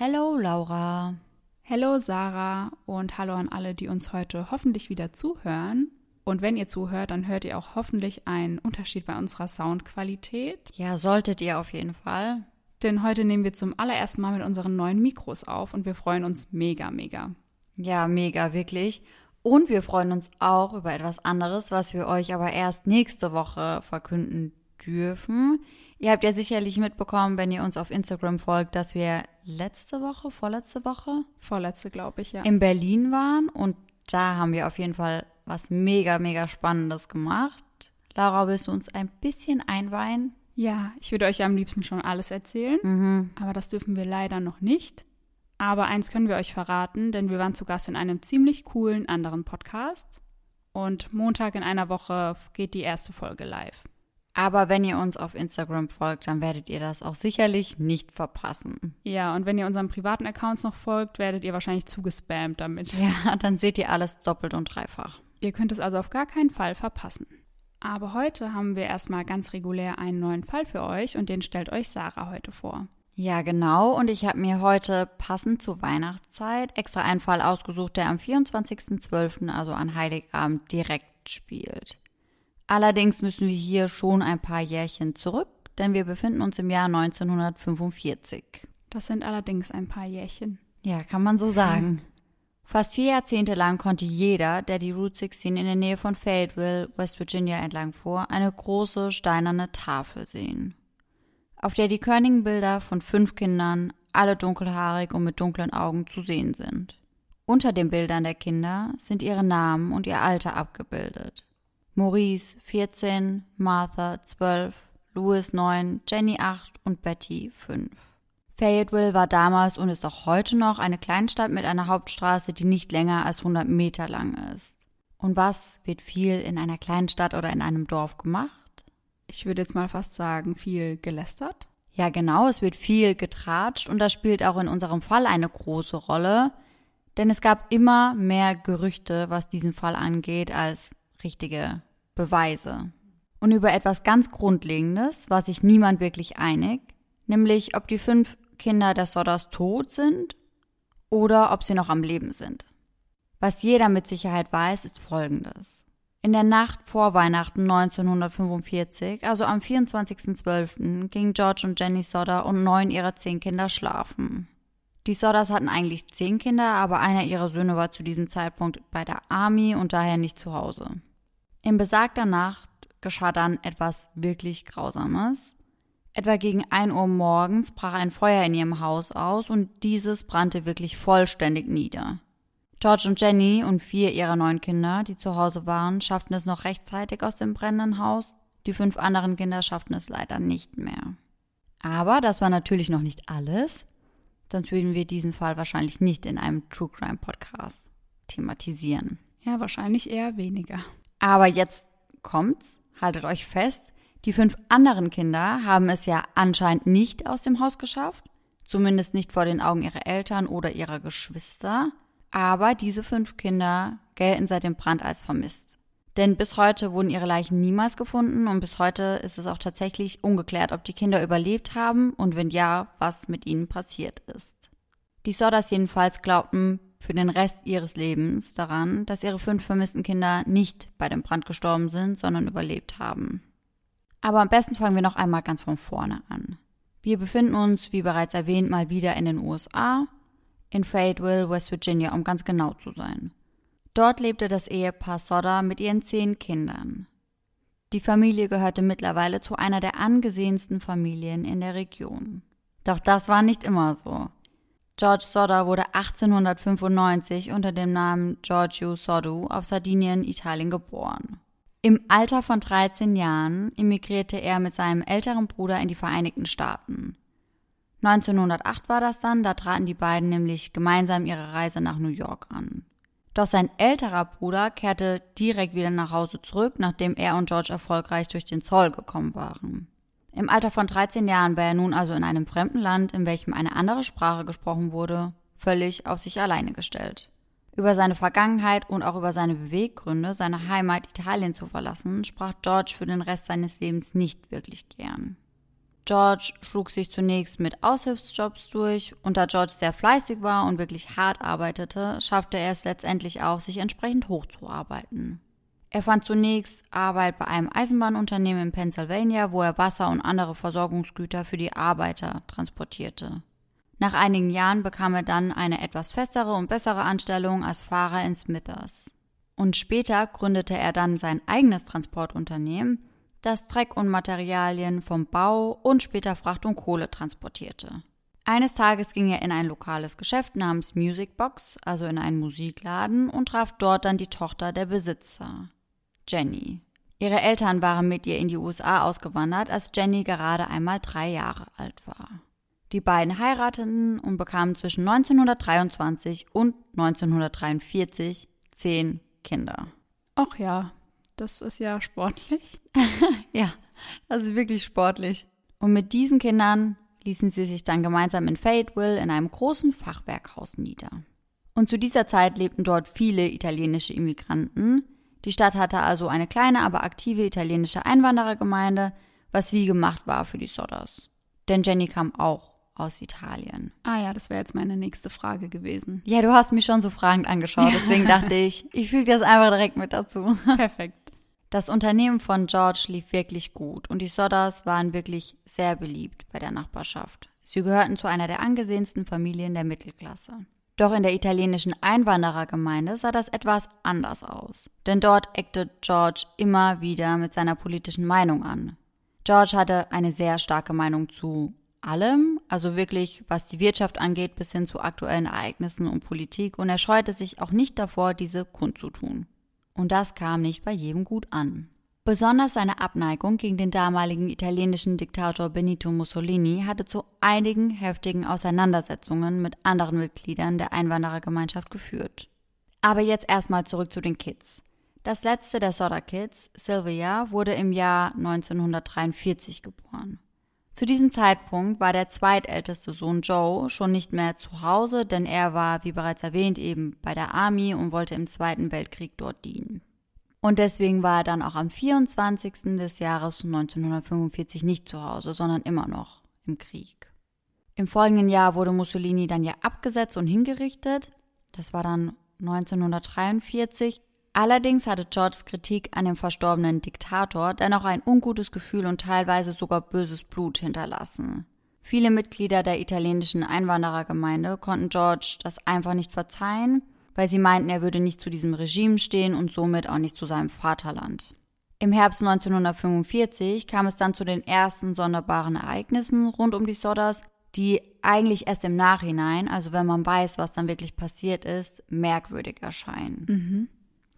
Hello Laura. Hello Sarah und hallo an alle, die uns heute hoffentlich wieder zuhören. Und wenn ihr zuhört, dann hört ihr auch hoffentlich einen Unterschied bei unserer Soundqualität. Ja, solltet ihr auf jeden Fall. Denn heute nehmen wir zum allerersten Mal mit unseren neuen Mikros auf und wir freuen uns mega, mega. Ja, mega, wirklich. Und wir freuen uns auch über etwas anderes, was wir euch aber erst nächste Woche verkünden dürfen. Ihr habt ja sicherlich mitbekommen, wenn ihr uns auf Instagram folgt, dass wir letzte Woche, vorletzte Woche? Vorletzte, glaube ich, ja. In Berlin waren und da haben wir auf jeden Fall was mega, mega Spannendes gemacht. Laura, willst du uns ein bisschen einweihen? Ja, ich würde euch am liebsten schon alles erzählen, mhm. aber das dürfen wir leider noch nicht. Aber eins können wir euch verraten, denn wir waren zu Gast in einem ziemlich coolen anderen Podcast. Und Montag in einer Woche geht die erste Folge live. Aber wenn ihr uns auf Instagram folgt, dann werdet ihr das auch sicherlich nicht verpassen. Ja, und wenn ihr unseren privaten Accounts noch folgt, werdet ihr wahrscheinlich zugespammt damit. Ja, dann seht ihr alles doppelt und dreifach. Ihr könnt es also auf gar keinen Fall verpassen. Aber heute haben wir erstmal ganz regulär einen neuen Fall für euch und den stellt euch Sarah heute vor. Ja, genau. Und ich habe mir heute passend zur Weihnachtszeit extra einen Fall ausgesucht, der am 24.12., also an Heiligabend, direkt spielt. Allerdings müssen wir hier schon ein paar Jährchen zurück, denn wir befinden uns im Jahr 1945. Das sind allerdings ein paar Jährchen. Ja, kann man so sagen. Fast vier Jahrzehnte lang konnte jeder, der die Route 16 in der Nähe von Fayetteville, West Virginia entlang fuhr, eine große steinerne Tafel sehen, auf der die Körning-Bilder von fünf Kindern, alle dunkelhaarig und mit dunklen Augen zu sehen sind. Unter den Bildern der Kinder sind ihre Namen und ihr Alter abgebildet. Maurice 14, Martha 12, Louis 9, Jenny 8 und Betty 5. Fayetteville war damals und ist auch heute noch eine Kleinstadt mit einer Hauptstraße, die nicht länger als 100 Meter lang ist. Und was wird viel in einer kleinen Stadt oder in einem Dorf gemacht? Ich würde jetzt mal fast sagen, viel gelästert. Ja, genau, es wird viel getratscht und das spielt auch in unserem Fall eine große Rolle, denn es gab immer mehr Gerüchte, was diesen Fall angeht, als richtige Beweise. Und über etwas ganz Grundlegendes war sich niemand wirklich einig, nämlich ob die fünf Kinder der Sodders tot sind oder ob sie noch am Leben sind. Was jeder mit Sicherheit weiß, ist Folgendes. In der Nacht vor Weihnachten 1945, also am 24.12., gingen George und Jenny Sodder und neun ihrer zehn Kinder schlafen. Die Sodders hatten eigentlich zehn Kinder, aber einer ihrer Söhne war zu diesem Zeitpunkt bei der Army und daher nicht zu Hause. In besagter Nacht geschah dann etwas wirklich Grausames. Etwa gegen 1 Uhr morgens brach ein Feuer in ihrem Haus aus und dieses brannte wirklich vollständig nieder. George und Jenny und vier ihrer neun Kinder, die zu Hause waren, schafften es noch rechtzeitig aus dem brennenden Haus. Die fünf anderen Kinder schafften es leider nicht mehr. Aber das war natürlich noch nicht alles. Sonst würden wir diesen Fall wahrscheinlich nicht in einem True Crime Podcast thematisieren. Ja, wahrscheinlich eher weniger. Aber jetzt kommt's, haltet euch fest, die fünf anderen Kinder haben es ja anscheinend nicht aus dem Haus geschafft, zumindest nicht vor den Augen ihrer Eltern oder ihrer Geschwister, aber diese fünf Kinder gelten seit dem Brand als vermisst. Denn bis heute wurden ihre Leichen niemals gefunden und bis heute ist es auch tatsächlich ungeklärt, ob die Kinder überlebt haben und wenn ja, was mit ihnen passiert ist. Die Sodders jedenfalls glaubten für den Rest ihres Lebens daran, dass ihre fünf vermissten Kinder nicht bei dem Brand gestorben sind, sondern überlebt haben. Aber am besten fangen wir noch einmal ganz von vorne an. Wir befinden uns, wie bereits erwähnt, mal wieder in den USA, in Fayetteville, West Virginia, um ganz genau zu sein. Dort lebte das Ehepaar Sodder mit ihren zehn Kindern. Die Familie gehörte mittlerweile zu einer der angesehensten Familien in der Region. Doch das war nicht immer so. George Sodder wurde 1895 unter dem Namen Giorgio Soddu auf Sardinien, Italien geboren. Im Alter von 13 Jahren emigrierte er mit seinem älteren Bruder in die Vereinigten Staaten. 1908 war das dann, da traten die beiden nämlich gemeinsam ihre Reise nach New York an. Doch sein älterer Bruder kehrte direkt wieder nach Hause zurück, nachdem er und George erfolgreich durch den Zoll gekommen waren. Im Alter von 13 Jahren war er nun also in einem fremden Land, in welchem eine andere Sprache gesprochen wurde, völlig auf sich alleine gestellt. Über seine Vergangenheit und auch über seine Beweggründe, seine Heimat Italien zu verlassen, sprach George für den Rest seines Lebens nicht wirklich gern. George schlug sich zunächst mit Aushilfsjobs durch und da George sehr fleißig war und wirklich hart arbeitete, schaffte er es letztendlich auch, sich entsprechend hochzuarbeiten. Er fand zunächst Arbeit bei einem Eisenbahnunternehmen in Pennsylvania, wo er Wasser und andere Versorgungsgüter für die Arbeiter transportierte. Nach einigen Jahren bekam er dann eine etwas festere und bessere Anstellung als Fahrer in Smithers. Und später gründete er dann sein eigenes Transportunternehmen, das Dreck und Materialien vom Bau und später Fracht und Kohle transportierte. Eines Tages ging er in ein lokales Geschäft namens Music Box, also in einen Musikladen, und traf dort dann die Tochter der Besitzer, Jenny. Ihre Eltern waren mit ihr in die USA ausgewandert, als Jenny gerade einmal drei Jahre alt war. Die beiden heirateten und bekamen zwischen 1923 und 1943 zehn Kinder. Ach ja, das ist ja sportlich. ja, das ist wirklich sportlich. Und mit diesen Kindern ließen sie sich dann gemeinsam in Fayetteville in einem großen Fachwerkhaus nieder. Und zu dieser Zeit lebten dort viele italienische Immigranten. Die Stadt hatte also eine kleine, aber aktive italienische Einwanderergemeinde, was wie gemacht war für die Sodders. Denn Jenny kam auch aus Italien. Ah ja, das wäre jetzt meine nächste Frage gewesen. Ja, du hast mich schon so fragend angeschaut, deswegen dachte ich, ich füge das einfach direkt mit dazu. Perfekt. Das Unternehmen von George lief wirklich gut und die Sodders waren wirklich sehr beliebt bei der Nachbarschaft. Sie gehörten zu einer der angesehensten Familien der Mittelklasse. Doch in der italienischen Einwanderergemeinde sah das etwas anders aus. Denn dort eckte George immer wieder mit seiner politischen Meinung an. George hatte eine sehr starke Meinung zu allem, also wirklich was die Wirtschaft angeht bis hin zu aktuellen Ereignissen und Politik, und er scheute sich auch nicht davor, diese kundzutun. Und das kam nicht bei jedem gut an. Besonders seine Abneigung gegen den damaligen italienischen Diktator Benito Mussolini hatte zu einigen heftigen Auseinandersetzungen mit anderen Mitgliedern der Einwanderergemeinschaft geführt. Aber jetzt erstmal zurück zu den Kids. Das letzte der Soda Kids, Sylvia, wurde im Jahr 1943 geboren. Zu diesem Zeitpunkt war der zweitälteste Sohn Joe schon nicht mehr zu Hause, denn er war, wie bereits erwähnt, eben bei der Army und wollte im Zweiten Weltkrieg dort dienen. Und deswegen war er dann auch am 24. des Jahres 1945 nicht zu Hause, sondern immer noch im Krieg. Im folgenden Jahr wurde Mussolini dann ja abgesetzt und hingerichtet. Das war dann 1943 Allerdings hatte Georges Kritik an dem verstorbenen Diktator dennoch ein ungutes Gefühl und teilweise sogar böses Blut hinterlassen. Viele Mitglieder der italienischen Einwanderergemeinde konnten George das einfach nicht verzeihen, weil sie meinten, er würde nicht zu diesem Regime stehen und somit auch nicht zu seinem Vaterland. Im Herbst 1945 kam es dann zu den ersten sonderbaren Ereignissen rund um die Sodders, die eigentlich erst im Nachhinein, also wenn man weiß, was dann wirklich passiert ist, merkwürdig erscheinen. Mhm.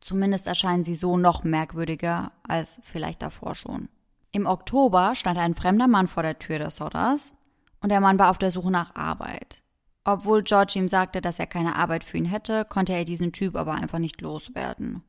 Zumindest erscheinen sie so noch merkwürdiger als vielleicht davor schon. Im Oktober stand ein fremder Mann vor der Tür des Sodders und der Mann war auf der Suche nach Arbeit. Obwohl George ihm sagte, dass er keine Arbeit für ihn hätte, konnte er diesen Typ aber einfach nicht loswerden.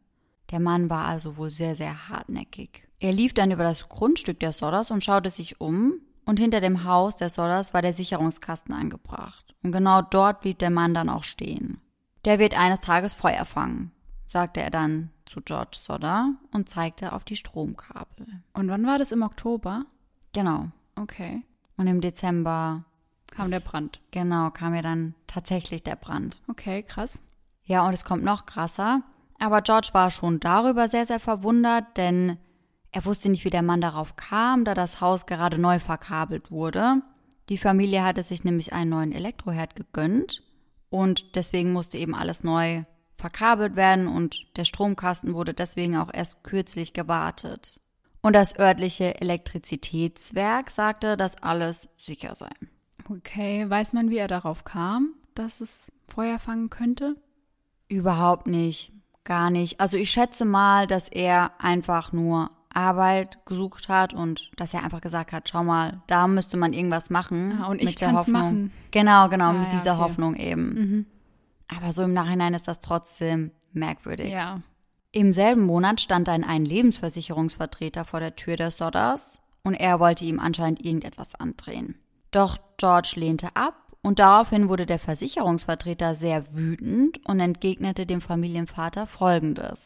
Der Mann war also wohl sehr, sehr hartnäckig. Er lief dann über das Grundstück der Sodders und schaute sich um, und hinter dem Haus der Sodders war der Sicherungskasten angebracht. Und genau dort blieb der Mann dann auch stehen. Der wird eines Tages Feuer fangen sagte er dann zu George Sodder und zeigte auf die Stromkabel. Und wann war das im Oktober? Genau. Okay. Und im Dezember kam der Brand. Genau, kam ja dann tatsächlich der Brand. Okay, krass. Ja, und es kommt noch krasser. Aber George war schon darüber sehr, sehr verwundert, denn er wusste nicht, wie der Mann darauf kam, da das Haus gerade neu verkabelt wurde. Die Familie hatte sich nämlich einen neuen Elektroherd gegönnt und deswegen musste eben alles neu verkabelt werden und der Stromkasten wurde deswegen auch erst kürzlich gewartet. Und das örtliche Elektrizitätswerk sagte, dass alles sicher sei. Okay, weiß man, wie er darauf kam, dass es Feuer fangen könnte? Überhaupt nicht, gar nicht. Also ich schätze mal, dass er einfach nur Arbeit gesucht hat und dass er einfach gesagt hat, schau mal, da müsste man irgendwas machen. Ah, und ich kann es machen. Genau, genau, ah, mit ja, dieser okay. Hoffnung eben. Mhm. Aber so im Nachhinein ist das trotzdem merkwürdig. Ja. Im selben Monat stand dann ein Lebensversicherungsvertreter vor der Tür des Sodders und er wollte ihm anscheinend irgendetwas andrehen. Doch George lehnte ab und daraufhin wurde der Versicherungsvertreter sehr wütend und entgegnete dem Familienvater Folgendes.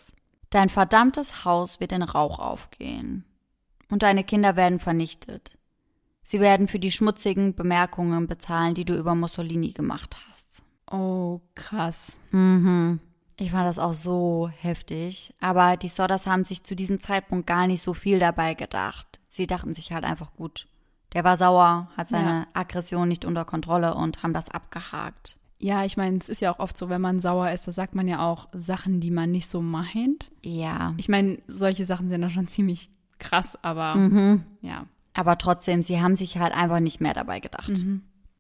Dein verdammtes Haus wird in Rauch aufgehen und deine Kinder werden vernichtet. Sie werden für die schmutzigen Bemerkungen bezahlen, die du über Mussolini gemacht hast. Oh, krass. Mhm. Ich fand das auch so heftig. Aber die Sodders haben sich zu diesem Zeitpunkt gar nicht so viel dabei gedacht. Sie dachten sich halt einfach gut. Der war sauer, hat seine Ja. Aggression nicht unter Kontrolle und haben das abgehakt. Ja, ich meine, es ist ja auch oft so, wenn man sauer ist, da sagt man ja auch Sachen, die man nicht so meint. Ja. Ich meine, solche Sachen sind dann schon ziemlich krass, aber Mhm. ja. Aber trotzdem, sie haben sich halt einfach nicht mehr dabei gedacht.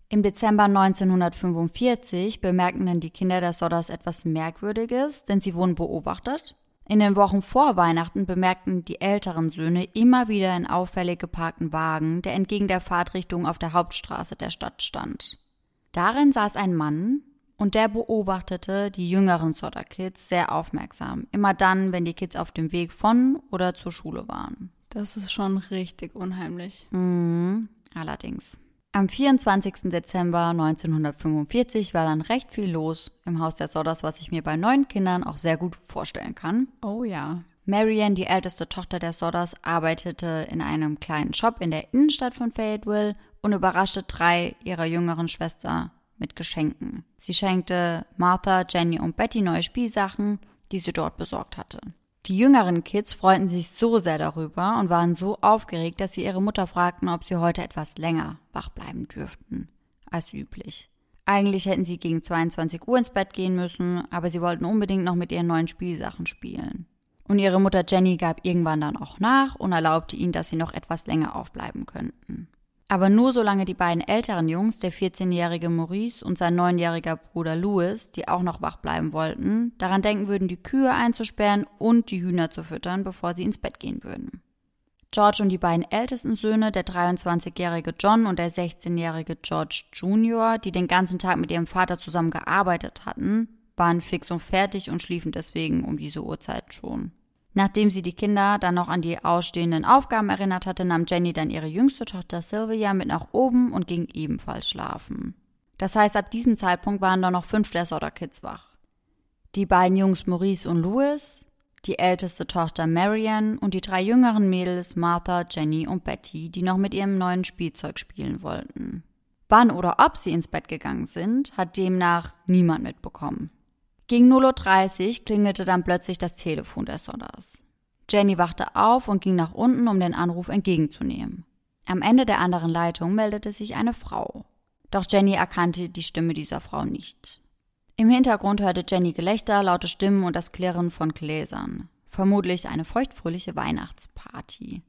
Im Dezember 1945 bemerkten dann die Kinder der Sodders etwas Merkwürdiges, denn sie wurden beobachtet. In den Wochen vor Weihnachten bemerkten die älteren Söhne immer wieder einen auffällig geparkten Wagen, der entgegen der Fahrtrichtung auf der Hauptstraße der Stadt stand. Darin saß ein Mann und der beobachtete die jüngeren Sodder-Kids sehr aufmerksam, immer dann, wenn die Kids auf dem Weg von oder zur Schule waren. Das ist schon richtig unheimlich. Mhm, allerdings. Am 24. Dezember 1945 war dann recht viel los im Haus der Sodders, was ich mir bei neun Kindern auch sehr gut vorstellen kann. Oh ja. Marianne, die älteste Tochter der Sodders, arbeitete in einem kleinen Shop in der Innenstadt von Fayetteville und überraschte drei ihrer jüngeren Schwestern mit Geschenken. Sie schenkte Martha, Jenny und Betty neue Spielsachen, die sie dort besorgt hatte. Die jüngeren Kids freuten sich so sehr darüber und waren so aufgeregt, dass sie ihre Mutter fragten, ob sie heute etwas länger wach bleiben dürften als üblich. Eigentlich hätten sie gegen 22 Uhr ins Bett gehen müssen, aber sie wollten unbedingt noch mit ihren neuen Spielsachen spielen. Und ihre Mutter Jenny gab irgendwann dann auch nach und erlaubte ihnen, dass sie noch etwas länger aufbleiben könnten. Aber nur solange die beiden älteren Jungs, der 14-jährige Maurice und sein neunjähriger Bruder Louis, die auch noch wach bleiben wollten, daran denken würden, die Kühe einzusperren und die Hühner zu füttern, bevor sie ins Bett gehen würden. George und die beiden ältesten Söhne, der 23-jährige John und der 16-jährige George Jr., die den ganzen Tag mit ihrem Vater zusammen gearbeitet hatten, waren fix und fertig und schliefen deswegen um diese Uhrzeit schon. Nachdem sie die Kinder dann noch an die ausstehenden Aufgaben erinnert hatte, nahm Jenny dann ihre jüngste Tochter Sylvia mit nach oben und ging ebenfalls schlafen. Das heißt, ab diesem Zeitpunkt waren da noch fünf der Sodder Kids wach. Die beiden Jungs Maurice und Louis, die älteste Tochter Marianne und die drei jüngeren Mädels Martha, Jenny und Betty, die noch mit ihrem neuen Spielzeug spielen wollten. Wann oder ob sie ins Bett gegangen sind, hat demnach niemand mitbekommen. Gegen 0.30 Uhr klingelte dann plötzlich das Telefon der Sodders. Jenny wachte auf und ging nach unten, um den Anruf entgegenzunehmen. Am Ende der anderen Leitung meldete sich eine Frau. Doch Jenny erkannte die Stimme dieser Frau nicht. Im Hintergrund hörte Jenny Gelächter, laute Stimmen und das Klirren von Gläsern. Vermutlich eine feuchtfröhliche Weihnachtsparty.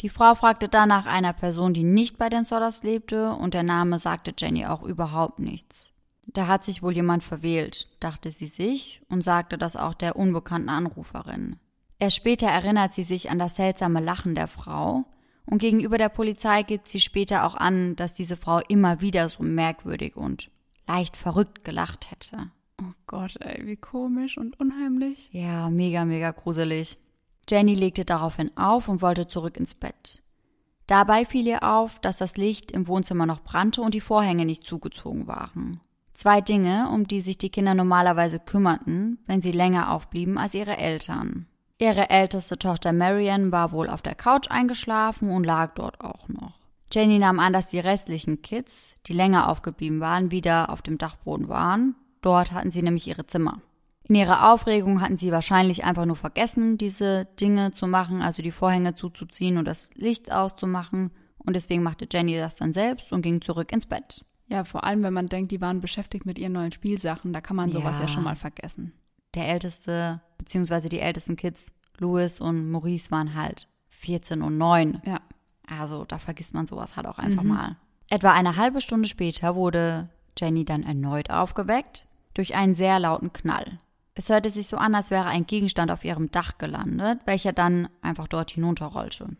Die Frau fragte dann nach einer Person, die nicht bei den Sodders lebte, und der Name sagte Jenny auch überhaupt nichts. Da hat sich wohl jemand verwählt, dachte sie sich und sagte das auch der unbekannten Anruferin. Erst später erinnert sie sich an das seltsame Lachen der Frau und gegenüber der Polizei gibt sie später auch an, dass diese Frau immer wieder so merkwürdig und leicht verrückt gelacht hätte. Oh Gott, ey, wie komisch und unheimlich. Ja, mega, mega gruselig. Jenny legte daraufhin auf und wollte zurück ins Bett. Dabei fiel ihr auf, dass das Licht im Wohnzimmer noch brannte und die Vorhänge nicht zugezogen waren. Zwei Dinge, um die sich die Kinder normalerweise kümmerten, wenn sie länger aufblieben als ihre Eltern. Ihre älteste Tochter Marianne war wohl auf der Couch eingeschlafen und lag dort auch noch. Jenny nahm an, dass die restlichen Kids, die länger aufgeblieben waren, wieder auf dem Dachboden waren. Dort hatten sie nämlich ihre Zimmer. In ihrer Aufregung hatten sie wahrscheinlich einfach nur vergessen, diese Dinge zu machen, also die Vorhänge zuzuziehen und das Licht auszumachen. Und deswegen machte Jenny das dann selbst und ging zurück ins Bett. Ja, vor allem, wenn man denkt, die waren beschäftigt mit ihren neuen Spielsachen, da kann man sowas ja, Ja. schon mal vergessen. Der älteste, beziehungsweise die ältesten Kids, Louis und Maurice, waren halt 14 und 9. Ja. Also da vergisst man sowas halt auch einfach mal. Etwa eine halbe Stunde später wurde Jenny dann erneut aufgeweckt durch einen sehr lauten Knall. Es hörte sich so an, als wäre ein Gegenstand auf ihrem Dach gelandet, welcher dann einfach dort hinunterrollte.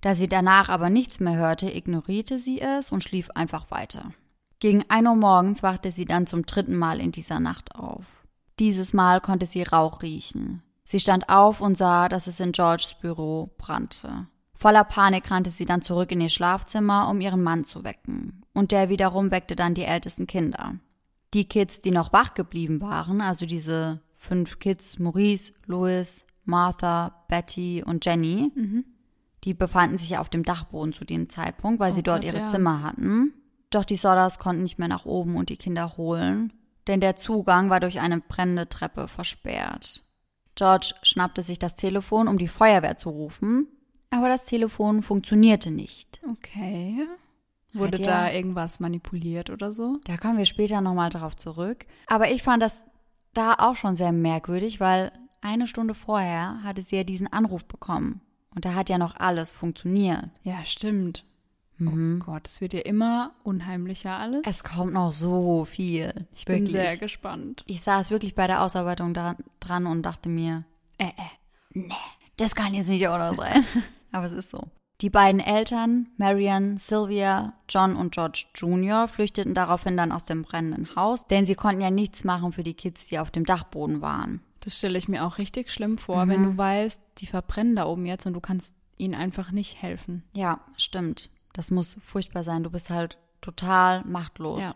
Da sie danach aber nichts mehr hörte, ignorierte sie es und schlief einfach weiter. Gegen 1 Uhr morgens wachte sie dann zum dritten Mal in dieser Nacht auf. Dieses Mal konnte sie Rauch riechen. Sie stand auf und sah, dass es in Georges Büro brannte. Voller Panik rannte sie dann zurück in ihr Schlafzimmer, um ihren Mann zu wecken. Und der wiederum weckte dann die ältesten Kinder. Die Kids, die noch wach geblieben waren, also diese fünf Kids, Maurice, Louis, Martha, Betty und Jenny, Die befanden sich auf dem Dachboden zu dem Zeitpunkt, weil Oh sie dort Gott, ihre ja. Zimmer hatten. Doch die Sodders konnten nicht mehr nach oben und die Kinder holen, denn der Zugang war durch eine brennende Treppe versperrt. George schnappte sich das Telefon, um die Feuerwehr zu rufen, aber das Telefon funktionierte nicht. Okay. Wurde da irgendwas manipuliert oder so? Da kommen wir später nochmal drauf zurück. Aber ich fand das da auch schon sehr merkwürdig, weil eine Stunde vorher hatte sie ja diesen Anruf bekommen. Und da hat ja noch alles funktioniert. Ja, stimmt. Mhm. Oh Gott, es wird ja immer unheimlicher alles. Es kommt noch so viel. ich bin Wirklich. sehr gespannt. Ich saß wirklich bei der Ausarbeitung da, dran und dachte mir, Äh, äh. das kann jetzt nicht oder sein. Aber es ist so. Die beiden Eltern, Marian, Sylvia, John und George Jr., flüchteten daraufhin dann aus dem brennenden Haus, denn sie konnten ja nichts machen für die Kids, die auf dem Dachboden waren. Das stelle ich mir auch richtig schlimm vor, wenn Mhm. du weißt, die verbrennen da oben jetzt und du kannst ihnen einfach nicht helfen. Ja, stimmt. Das muss furchtbar sein. Du bist halt total machtlos. Ja.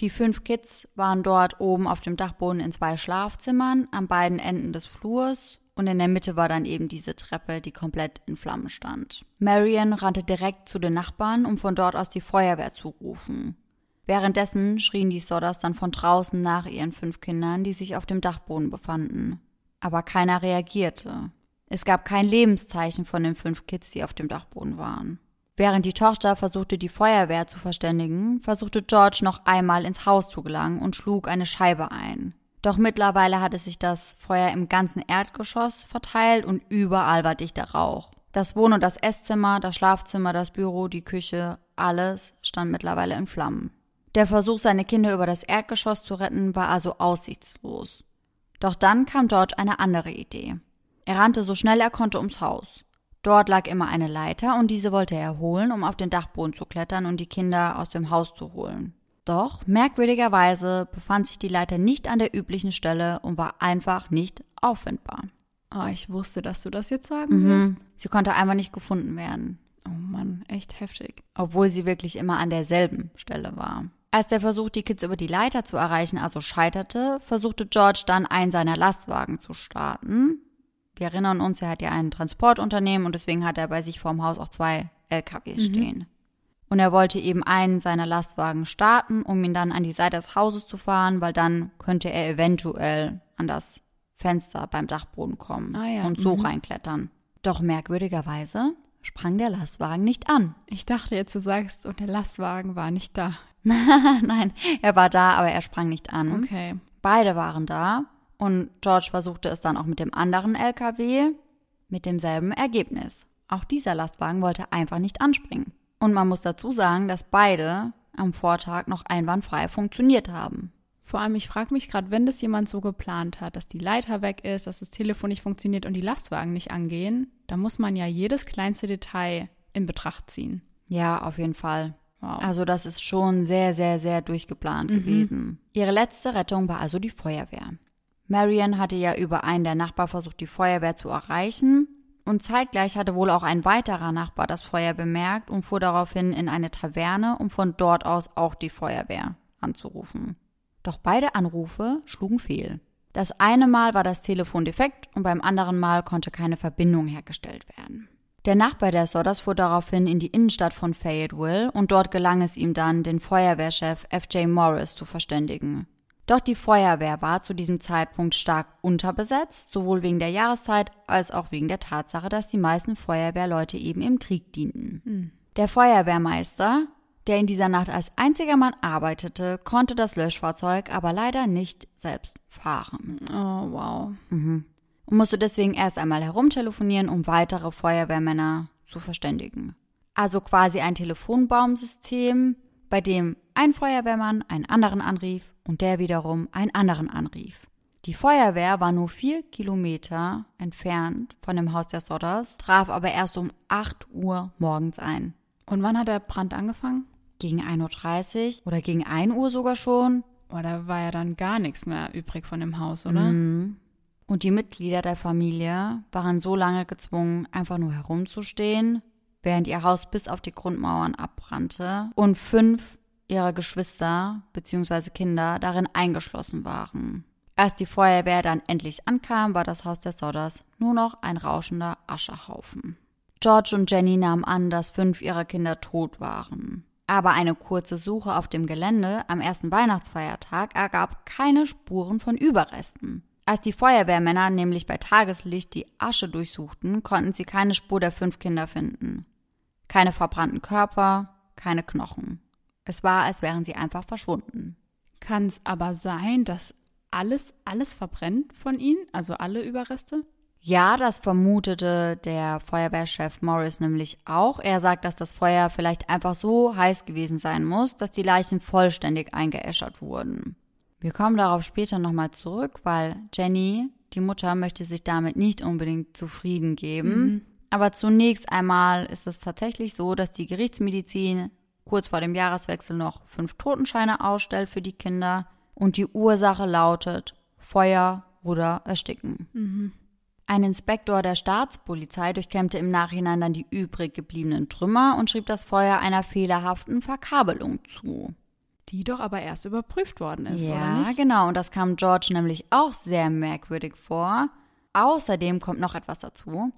Die fünf Kids waren dort oben auf dem Dachboden in zwei Schlafzimmern an beiden Enden des Flurs und in der Mitte war dann eben diese Treppe, die komplett in Flammen stand. Marian rannte direkt zu den Nachbarn, um von dort aus die Feuerwehr zu rufen. Währenddessen schrien die Sodders dann von draußen nach ihren fünf Kindern, die sich auf dem Dachboden befanden. Aber keiner reagierte. Es gab kein Lebenszeichen von den fünf Kids, die auf dem Dachboden waren. Während die Tochter versuchte, die Feuerwehr zu verständigen, versuchte George noch einmal ins Haus zu gelangen und schlug eine Scheibe ein. Doch mittlerweile hatte sich das Feuer im ganzen Erdgeschoss verteilt und überall war dichter Rauch. Das Wohn- und das Esszimmer, das Schlafzimmer, das Büro, die Küche, alles stand mittlerweile in Flammen. Der Versuch, seine Kinder über das Erdgeschoss zu retten, war also aussichtslos. Doch dann kam George eine andere Idee. Er rannte so schnell er konnte ums Haus. Dort lag immer eine Leiter und diese wollte er holen, um auf den Dachboden zu klettern und die Kinder aus dem Haus zu holen. Doch merkwürdigerweise befand sich die Leiter nicht an der üblichen Stelle und war einfach nicht auffindbar. Oh, ich wusste, dass du das jetzt sagen wirst. Sie konnte einfach nicht gefunden werden, Oh Mann, echt heftig. obwohl sie wirklich immer an derselben Stelle war. Als der Versuch, die Kids über die Leiter zu erreichen, also scheiterte, versuchte George dann, einen seiner Lastwagen zu starten. Wir erinnern uns, er hat ja ein Transportunternehmen und deswegen hat er bei sich vorm Haus auch zwei LKWs stehen. Und er wollte eben einen seiner Lastwagen starten, um ihn dann an die Seite des Hauses zu fahren, weil dann könnte er eventuell an das Fenster beim Dachboden kommen Ah ja, und so mhm. reinklettern. Doch merkwürdigerweise sprang der Lastwagen nicht an. Ich dachte jetzt, du sagst, und der Lastwagen war nicht da. Nein, er war da, aber er sprang nicht an. Okay. Beide waren da und George versuchte es dann auch mit dem anderen LKW mit demselben Ergebnis. Auch dieser Lastwagen wollte einfach nicht anspringen. Und man muss dazu sagen, dass beide am Vortag noch einwandfrei funktioniert haben. Vor allem, ich frage mich gerade, wenn das jemand so geplant hat, dass die Leiter weg ist, dass das Telefon nicht funktioniert und die Lastwagen nicht angehen, da muss man ja jedes kleinste Detail in Betracht ziehen. Ja, auf jeden Fall. Wow. Also das ist schon sehr, sehr, sehr durchgeplant gewesen. Ihre letzte Rettung war also die Feuerwehr. Marian hatte ja über einen der Nachbar versucht, die Feuerwehr zu erreichen. Und zeitgleich hatte wohl auch ein weiterer Nachbar das Feuer bemerkt und fuhr daraufhin in eine Taverne, um von dort aus auch die Feuerwehr anzurufen. Doch beide Anrufe schlugen fehl. Das eine Mal war das Telefon defekt und beim anderen Mal konnte keine Verbindung hergestellt werden. Der Nachbar der Sodders fuhr daraufhin in die Innenstadt von Fayetteville und dort gelang es ihm dann, den Feuerwehrchef F.J. Morris zu verständigen. Doch die Feuerwehr war zu diesem Zeitpunkt stark unterbesetzt, sowohl wegen der Jahreszeit als auch wegen der Tatsache, dass die meisten Feuerwehrleute eben im Krieg dienten. Der Feuerwehrmeister, der in dieser Nacht als einziger Mann arbeitete, konnte das Löschfahrzeug aber leider nicht selbst fahren Oh, wow. und musste deswegen erst einmal herumtelefonieren, um weitere Feuerwehrmänner zu verständigen. Also quasi ein Telefonbaumsystem, bei dem ein Feuerwehrmann einen anderen anrief und der wiederum einen anderen anrief. Die Feuerwehr war nur vier Kilometer entfernt von dem Haus der Sodders, traf aber erst um 8 Uhr morgens ein. Und wann hat der Brand angefangen? Gegen 1.30 Uhr oder gegen 1 Uhr sogar schon. Da war ja dann gar nichts mehr übrig von dem Haus, oder? Mhm. Und die Mitglieder der Familie waren so lange gezwungen, einfach nur herumzustehen, während ihr Haus bis auf die Grundmauern abbrannte und fünf ihrer Geschwister bzw. Kinder darin eingeschlossen waren. Als die Feuerwehr dann endlich ankam, war das Haus der Sodders nur noch ein rauschender Aschehaufen. George und Jenny nahmen an, dass fünf ihrer Kinder tot waren. Aber eine kurze Suche auf dem Gelände am ersten Weihnachtsfeiertag ergab keine Spuren von Überresten. Als die Feuerwehrmänner nämlich bei Tageslicht die Asche durchsuchten, konnten sie keine Spur der fünf Kinder finden. Keine verbrannten Körper, keine Knochen. Es war, als wären sie einfach verschwunden. Kann es aber sein, dass alles, alles verbrennt von ihnen? Also alle Überreste? Ja, das vermutete der Feuerwehrchef Morris nämlich auch. Er sagt, dass das Feuer vielleicht einfach so heiß gewesen sein muss, dass die Leichen vollständig eingeäschert wurden. Wir kommen darauf später nochmal zurück, weil Jenny, die Mutter, möchte sich damit nicht unbedingt zufrieden geben. Mhm. Aber zunächst einmal ist es tatsächlich so, dass die Gerichtsmedizin kurz vor dem Jahreswechsel noch fünf Totenscheine ausstellt für die Kinder und die Ursache lautet Feuer oder Ersticken. Mhm. Ein Inspektor der Staatspolizei durchkämmte im Nachhinein dann die übrig gebliebenen Trümmer und schrieb das Feuer einer fehlerhaften Verkabelung zu. Die doch aber erst überprüft worden ist, ja, oder nicht? genau. Und das kam George nämlich auch sehr merkwürdig vor. Außerdem kommt noch etwas dazu.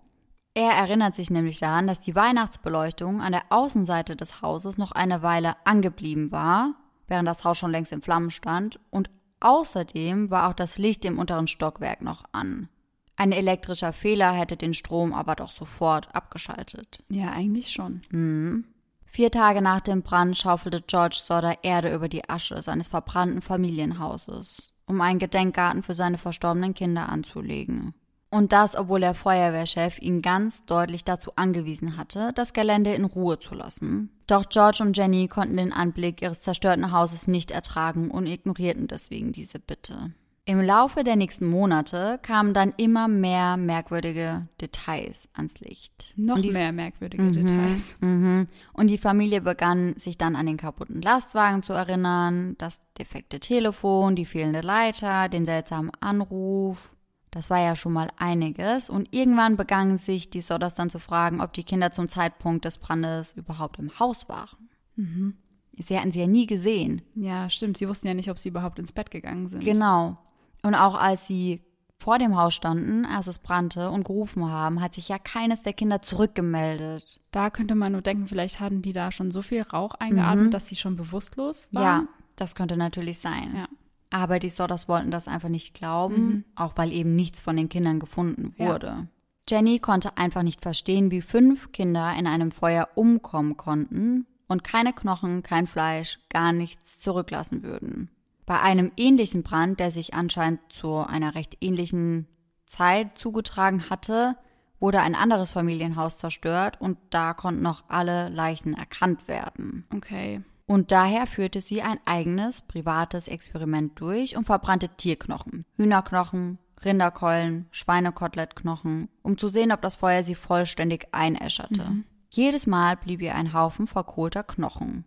Er erinnert sich nämlich daran, dass die Weihnachtsbeleuchtung an der Außenseite des Hauses noch eine Weile angeblieben war, während das Haus schon längst in Flammen stand. Und außerdem war auch das Licht im unteren Stockwerk noch an. Ein elektrischer Fehler hätte den Strom aber doch sofort abgeschaltet. Ja, eigentlich schon. Mhm. Vier Tage nach dem Brand schaufelte George Sodder Erde über die Asche seines verbrannten Familienhauses, um einen Gedenkgarten für seine verstorbenen Kinder anzulegen. Und das, obwohl der Feuerwehrchef ihn ganz deutlich dazu angewiesen hatte, das Gelände in Ruhe zu lassen. Doch George und Jenny konnten den Anblick ihres zerstörten Hauses nicht ertragen und ignorierten deswegen diese Bitte. Im Laufe der nächsten Monate kamen dann immer mehr merkwürdige Details ans Licht. Noch die, mehr merkwürdige mhm, Details. Mhm. Und die Familie begann sich dann an den kaputten Lastwagen zu erinnern, das defekte Telefon, die fehlende Leiter, den seltsamen Anruf. Das war ja schon mal einiges. Und irgendwann begannen sich die Sodders dann zu fragen, ob die Kinder zum Zeitpunkt des Brandes überhaupt im Haus waren. Mhm. Sie hatten sie ja nie gesehen. Ja, stimmt. Sie wussten ja nicht, ob sie überhaupt ins Bett gegangen sind. Genau. Und auch als sie vor dem Haus standen, als es brannte und gerufen haben, hat sich ja keines der Kinder zurückgemeldet. Da könnte man nur denken, vielleicht hatten die da schon so viel Rauch eingeatmet, mhm. dass sie schon bewusstlos waren. Ja, das könnte natürlich sein. Ja. Aber die Sodders wollten das einfach nicht glauben, mhm. auch weil eben nichts von den Kindern gefunden wurde. Ja. Jenny konnte einfach nicht verstehen, wie fünf Kinder in einem Feuer umkommen konnten und keine Knochen, kein Fleisch, gar nichts zurücklassen würden. Bei einem ähnlichen Brand, der sich anscheinend zu einer recht ähnlichen Zeit zugetragen hatte, wurde ein anderes Familienhaus zerstört und da konnten noch alle Leichen erkannt werden. Okay. Und daher führte sie ein eigenes privates Experiment durch und verbrannte Tierknochen, Hühnerknochen, Rinderkeulen, Schweinekotlettknochen, um zu sehen, ob das Feuer sie vollständig einäscherte. Mhm. Jedes Mal blieb ihr ein Haufen verkohlter Knochen.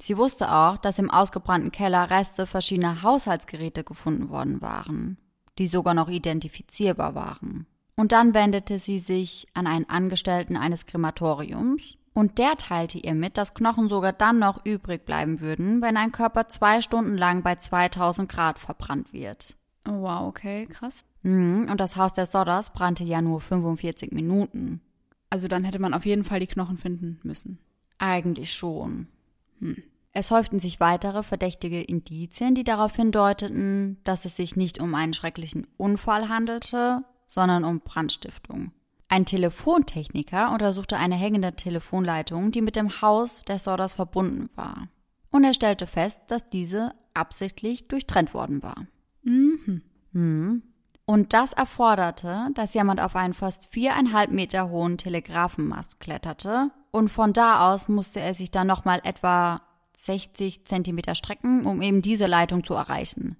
Sie wusste auch, dass im ausgebrannten Keller Reste verschiedener Haushaltsgeräte gefunden worden waren, die sogar noch identifizierbar waren. Und dann wendete sie sich an einen Angestellten eines Krematoriums, und der teilte ihr mit, dass Knochen sogar dann noch übrig bleiben würden, wenn ein Körper zwei Stunden lang bei 2000 Grad verbrannt wird. Oh wow, okay, krass. Mhm, und das Haus der Sodders brannte ja nur 45 Minuten. Also dann hätte man auf jeden Fall die Knochen finden müssen. Eigentlich schon. Hm. Es häuften sich weitere verdächtige Indizien, die darauf hindeuteten, dass es sich nicht um einen schrecklichen Unfall handelte, sondern um Brandstiftung. Ein Telefontechniker untersuchte eine hängende Telefonleitung, die mit dem Haus der Sorders verbunden war. Und er stellte fest, dass diese absichtlich durchtrennt worden war. Mhm. Mhm. Und das erforderte, dass jemand auf einen fast viereinhalb Meter hohen Telegrafenmast kletterte und von da aus musste er sich dann nochmal etwa 60 Zentimeter strecken, um eben diese Leitung zu erreichen.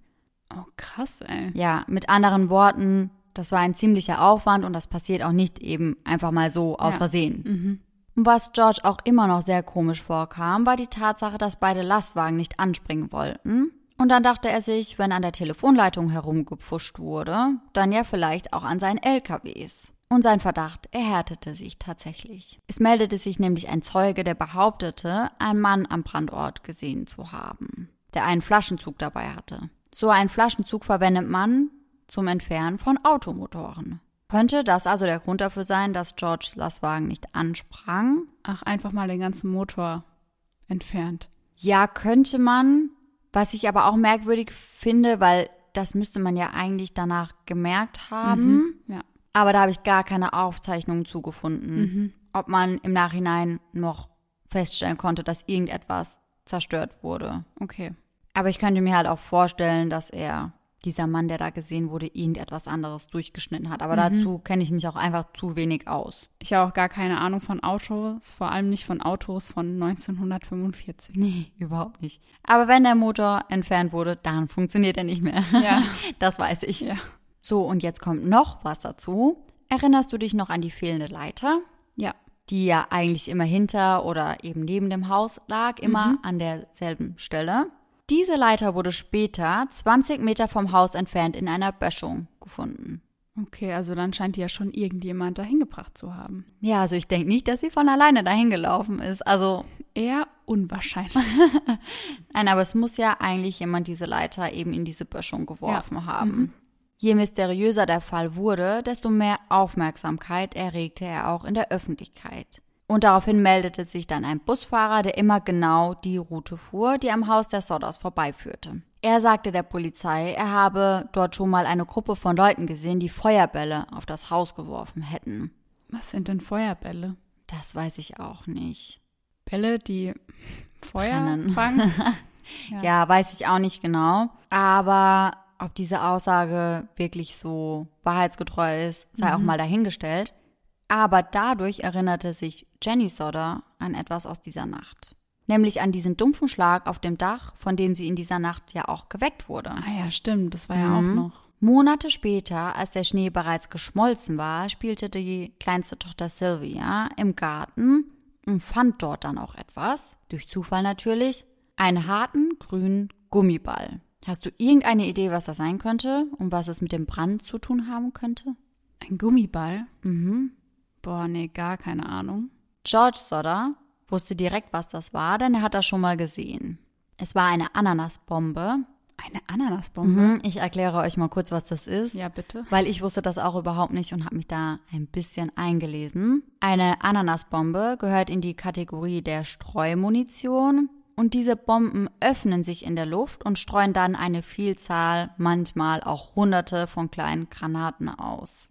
Oh, krass, ey. Ja, mit anderen Worten, das war ein ziemlicher Aufwand und das passiert auch nicht eben einfach mal so aus ja. Versehen. Mhm. Was George auch immer noch sehr komisch vorkam, war die Tatsache, dass beide Lastwagen nicht anspringen wollten. Und dann dachte er sich, wenn an der Telefonleitung herumgepfuscht wurde, dann ja vielleicht auch an seinen LKWs. Und sein Verdacht erhärtete sich tatsächlich. Es meldete sich nämlich ein Zeuge, der behauptete, einen Mann am Brandort gesehen zu haben, der einen Flaschenzug dabei hatte. So einen Flaschenzug verwendet man zum Entfernen von Automotoren. Könnte das also der Grund dafür sein, dass George Lastwagen nicht ansprang? Ach, einfach mal den ganzen Motor entfernt. Ja, könnte man. Was ich aber auch merkwürdig finde, weil das müsste man ja eigentlich danach gemerkt haben. Mhm, ja. Aber da habe ich gar keine Aufzeichnungen zugefunden, Mhm. ob man im Nachhinein noch feststellen konnte, dass irgendetwas zerstört wurde. Okay. Aber ich könnte mir halt auch vorstellen, dass er, dieser Mann, der da gesehen wurde, irgendetwas anderes durchgeschnitten hat. Aber dazu kenne ich mich auch einfach zu wenig aus. Ich habe auch gar keine Ahnung von Autos, vor allem nicht von Autos von 1945. Nee, überhaupt nicht. Aber wenn der Motor entfernt wurde, dann funktioniert er nicht mehr. Ja. Das weiß ich. Ja. So, und jetzt kommt noch was dazu. Erinnerst du dich noch an die fehlende Leiter? Ja. die ja eigentlich immer hinter oder eben neben dem Haus lag, immer an derselben Stelle. Diese Leiter wurde später 20 Meter vom Haus entfernt in einer Böschung gefunden. Okay, also dann scheint die ja schon irgendjemand dahin gebracht zu haben. Ja, also ich denke nicht, dass sie von alleine dahin gelaufen ist. Also, Eher unwahrscheinlich. nein, aber es muss ja eigentlich jemand diese Leiter eben in diese Böschung geworfen Ja. haben. Je mysteriöser der Fall wurde, desto mehr Aufmerksamkeit erregte er auch in der Öffentlichkeit. Und daraufhin meldete sich dann ein Busfahrer, der immer genau die Route fuhr, die am Haus der Sodders vorbeiführte. Er sagte der Polizei, er habe dort schon mal eine Gruppe von Leuten gesehen, die Feuerbälle auf das Haus geworfen hätten. Was sind denn Feuerbälle? Das weiß ich auch nicht. Bälle, die Feuer Brennen. fangen? Ja. Ja. weiß ich auch nicht genau. Aber ob diese Aussage wirklich so wahrheitsgetreu ist, sei auch mal dahingestellt. Aber dadurch erinnerte sich Jenny Sodder an etwas aus dieser Nacht. Nämlich an diesen dumpfen Schlag auf dem Dach, von dem sie in dieser Nacht ja auch geweckt wurde. Ah ja, stimmt, das war ja auch Mhm. noch. Monate später, als der Schnee bereits geschmolzen war, spielte die kleinste Tochter Sylvia im Garten und fand dort dann auch etwas, durch Zufall natürlich, einen harten grünen Gummiball. Hast du irgendeine Idee, was das sein könnte und was es mit dem Brand zu tun haben könnte? Ein Gummiball? Mhm. Boah, nee, gar keine Ahnung. George Sodder wusste direkt, was das war, denn er hat das schon mal gesehen. Es war eine Ananasbombe. Eine Ananasbombe? Mhm. Ich erkläre euch mal kurz, was das ist. Ja, bitte. weil ich wusste das auch überhaupt nicht und habe mich da ein bisschen eingelesen. Eine Ananasbombe gehört in die Kategorie der Streumunition und diese Bomben öffnen sich in der Luft und streuen dann eine Vielzahl, manchmal auch hunderte von kleinen Granaten aus.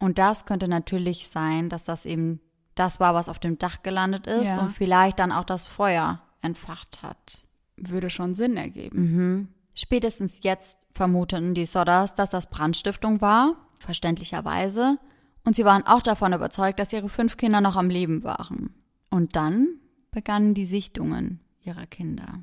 Und das könnte natürlich sein, dass das eben das war, was auf dem Dach gelandet ist Ja. und vielleicht dann auch das Feuer entfacht hat. Würde schon Sinn ergeben. Mhm. Spätestens jetzt vermuteten die Sodders, dass das Brandstiftung war, verständlicherweise, und sie waren auch davon überzeugt, dass ihre fünf Kinder noch am Leben waren. Und dann begannen die Sichtungen ihrer Kinder.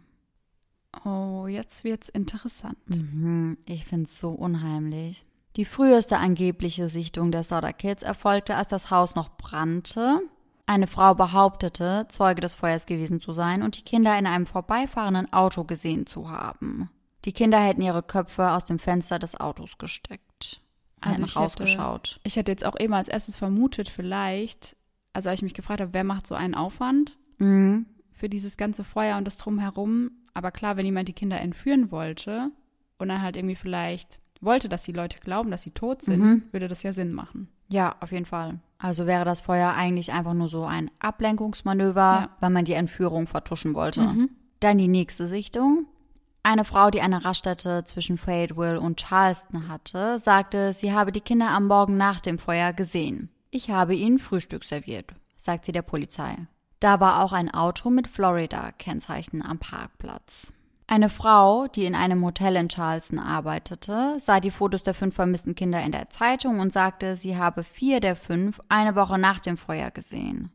Oh, jetzt wird's interessant. Mhm, ich find's so unheimlich. Die früheste angebliche Sichtung der Sodder Kids erfolgte, als das Haus noch brannte. Eine Frau behauptete, Zeuge des Feuers gewesen zu sein und die Kinder in einem vorbeifahrenden Auto gesehen zu haben. Die Kinder hätten ihre Köpfe aus dem Fenster des Autos gesteckt. Also ich hätte- rausgeschaut. Ich hätte jetzt auch eben als erstes vermutet, vielleicht, also als ich mich gefragt habe, wer macht so einen Aufwand Mhm. für dieses ganze Feuer und das Drumherum. Aber klar, wenn jemand die Kinder entführen wollte und dann halt irgendwie vielleicht wollte, dass die Leute glauben, dass sie tot sind, Mhm. würde das ja Sinn machen. Ja, auf jeden Fall. Also wäre das Feuer eigentlich einfach nur so ein Ablenkungsmanöver, Ja. weil man die Entführung vertuschen wollte. Mhm. Dann die nächste Sichtung. Eine Frau, die eine Raststätte zwischen Fayetteville und Charleston hatte, sagte, sie habe die Kinder am Morgen nach dem Feuer gesehen. Ich habe ihnen Frühstück serviert, sagt sie der Polizei. Da war auch ein Auto mit Florida-Kennzeichen am Parkplatz. Eine Frau, die in einem Hotel in Charleston arbeitete, sah die Fotos der fünf vermissten Kinder in der Zeitung und sagte, sie habe vier der fünf eine Woche nach dem Feuer gesehen.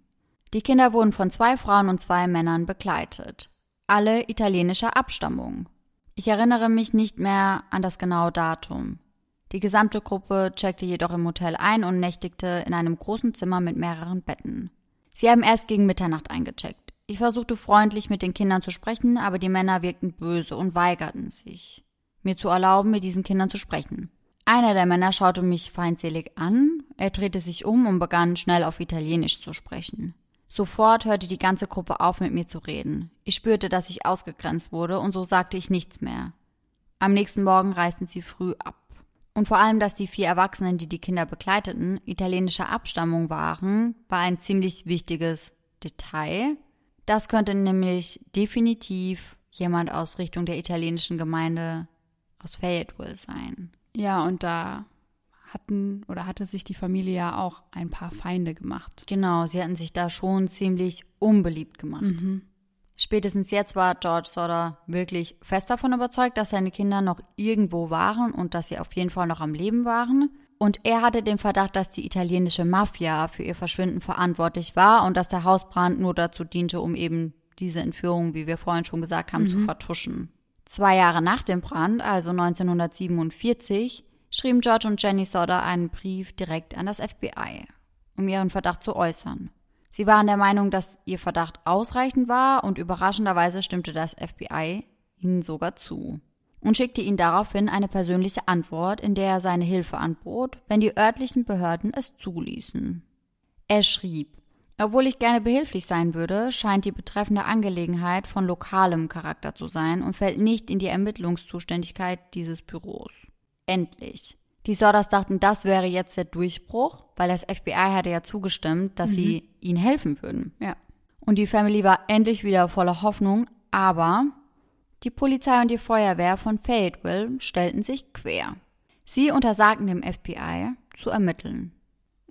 Die Kinder wurden von zwei Frauen und zwei Männern begleitet. Alle italienischer Abstammung. Ich erinnere mich nicht mehr an das genaue Datum. Die gesamte Gruppe checkte jedoch im Hotel ein und nächtigte in einem großen Zimmer mit mehreren Betten. Sie haben erst gegen Mitternacht eingecheckt. Ich versuchte freundlich mit den Kindern zu sprechen, aber die Männer wirkten böse und weigerten sich, mir zu erlauben, mit diesen Kindern zu sprechen. Einer der Männer schaute mich feindselig an, er drehte sich um und begann schnell auf Italienisch zu sprechen. Sofort hörte die ganze Gruppe auf, mit mir zu reden. Ich spürte, dass ich ausgegrenzt wurde, und so sagte ich nichts mehr. Am nächsten Morgen reisten sie früh ab. Und vor allem, dass die vier Erwachsenen, die die Kinder begleiteten, italienischer Abstammung waren, war ein ziemlich wichtiges Detail. Das könnte nämlich definitiv jemand aus Richtung der italienischen Gemeinde aus Fayetteville sein. Ja, und da hatten oder hatte sich die Familie ja auch ein paar Feinde gemacht. Genau, sie hatten sich da schon ziemlich unbeliebt gemacht. Mhm. Spätestens jetzt war George Sodder wirklich fest davon überzeugt, dass seine Kinder noch irgendwo waren und dass sie auf jeden Fall noch am Leben waren. Und er hatte den Verdacht, dass die italienische Mafia für ihr Verschwinden verantwortlich war und dass der Hausbrand nur dazu diente, um eben diese Entführung, wie wir vorhin schon gesagt haben, mhm. zu vertuschen. Zwei Jahre nach dem Brand, also 1947, schrieben George und Jenny Sodder einen Brief direkt an das FBI, um ihren Verdacht zu äußern. Sie waren der Meinung, dass ihr Verdacht ausreichend war und überraschenderweise stimmte das FBI ihnen sogar zu und schickte ihnen daraufhin eine persönliche Antwort, in der er seine Hilfe anbot, wenn die örtlichen Behörden es zuließen. Er schrieb, obwohl ich gerne behilflich sein würde, scheint die betreffende Angelegenheit von lokalem Charakter zu sein und fällt nicht in die Ermittlungszuständigkeit dieses Büros. Endlich. Die Sorders dachten, das wäre jetzt der Durchbruch, weil das FBI hatte ja zugestimmt, dass mhm. sie ihnen helfen würden. Ja. Und die Family war endlich wieder voller Hoffnung, aber die Polizei und die Feuerwehr von Fayetteville stellten sich quer. Sie untersagten dem FBI zu ermitteln.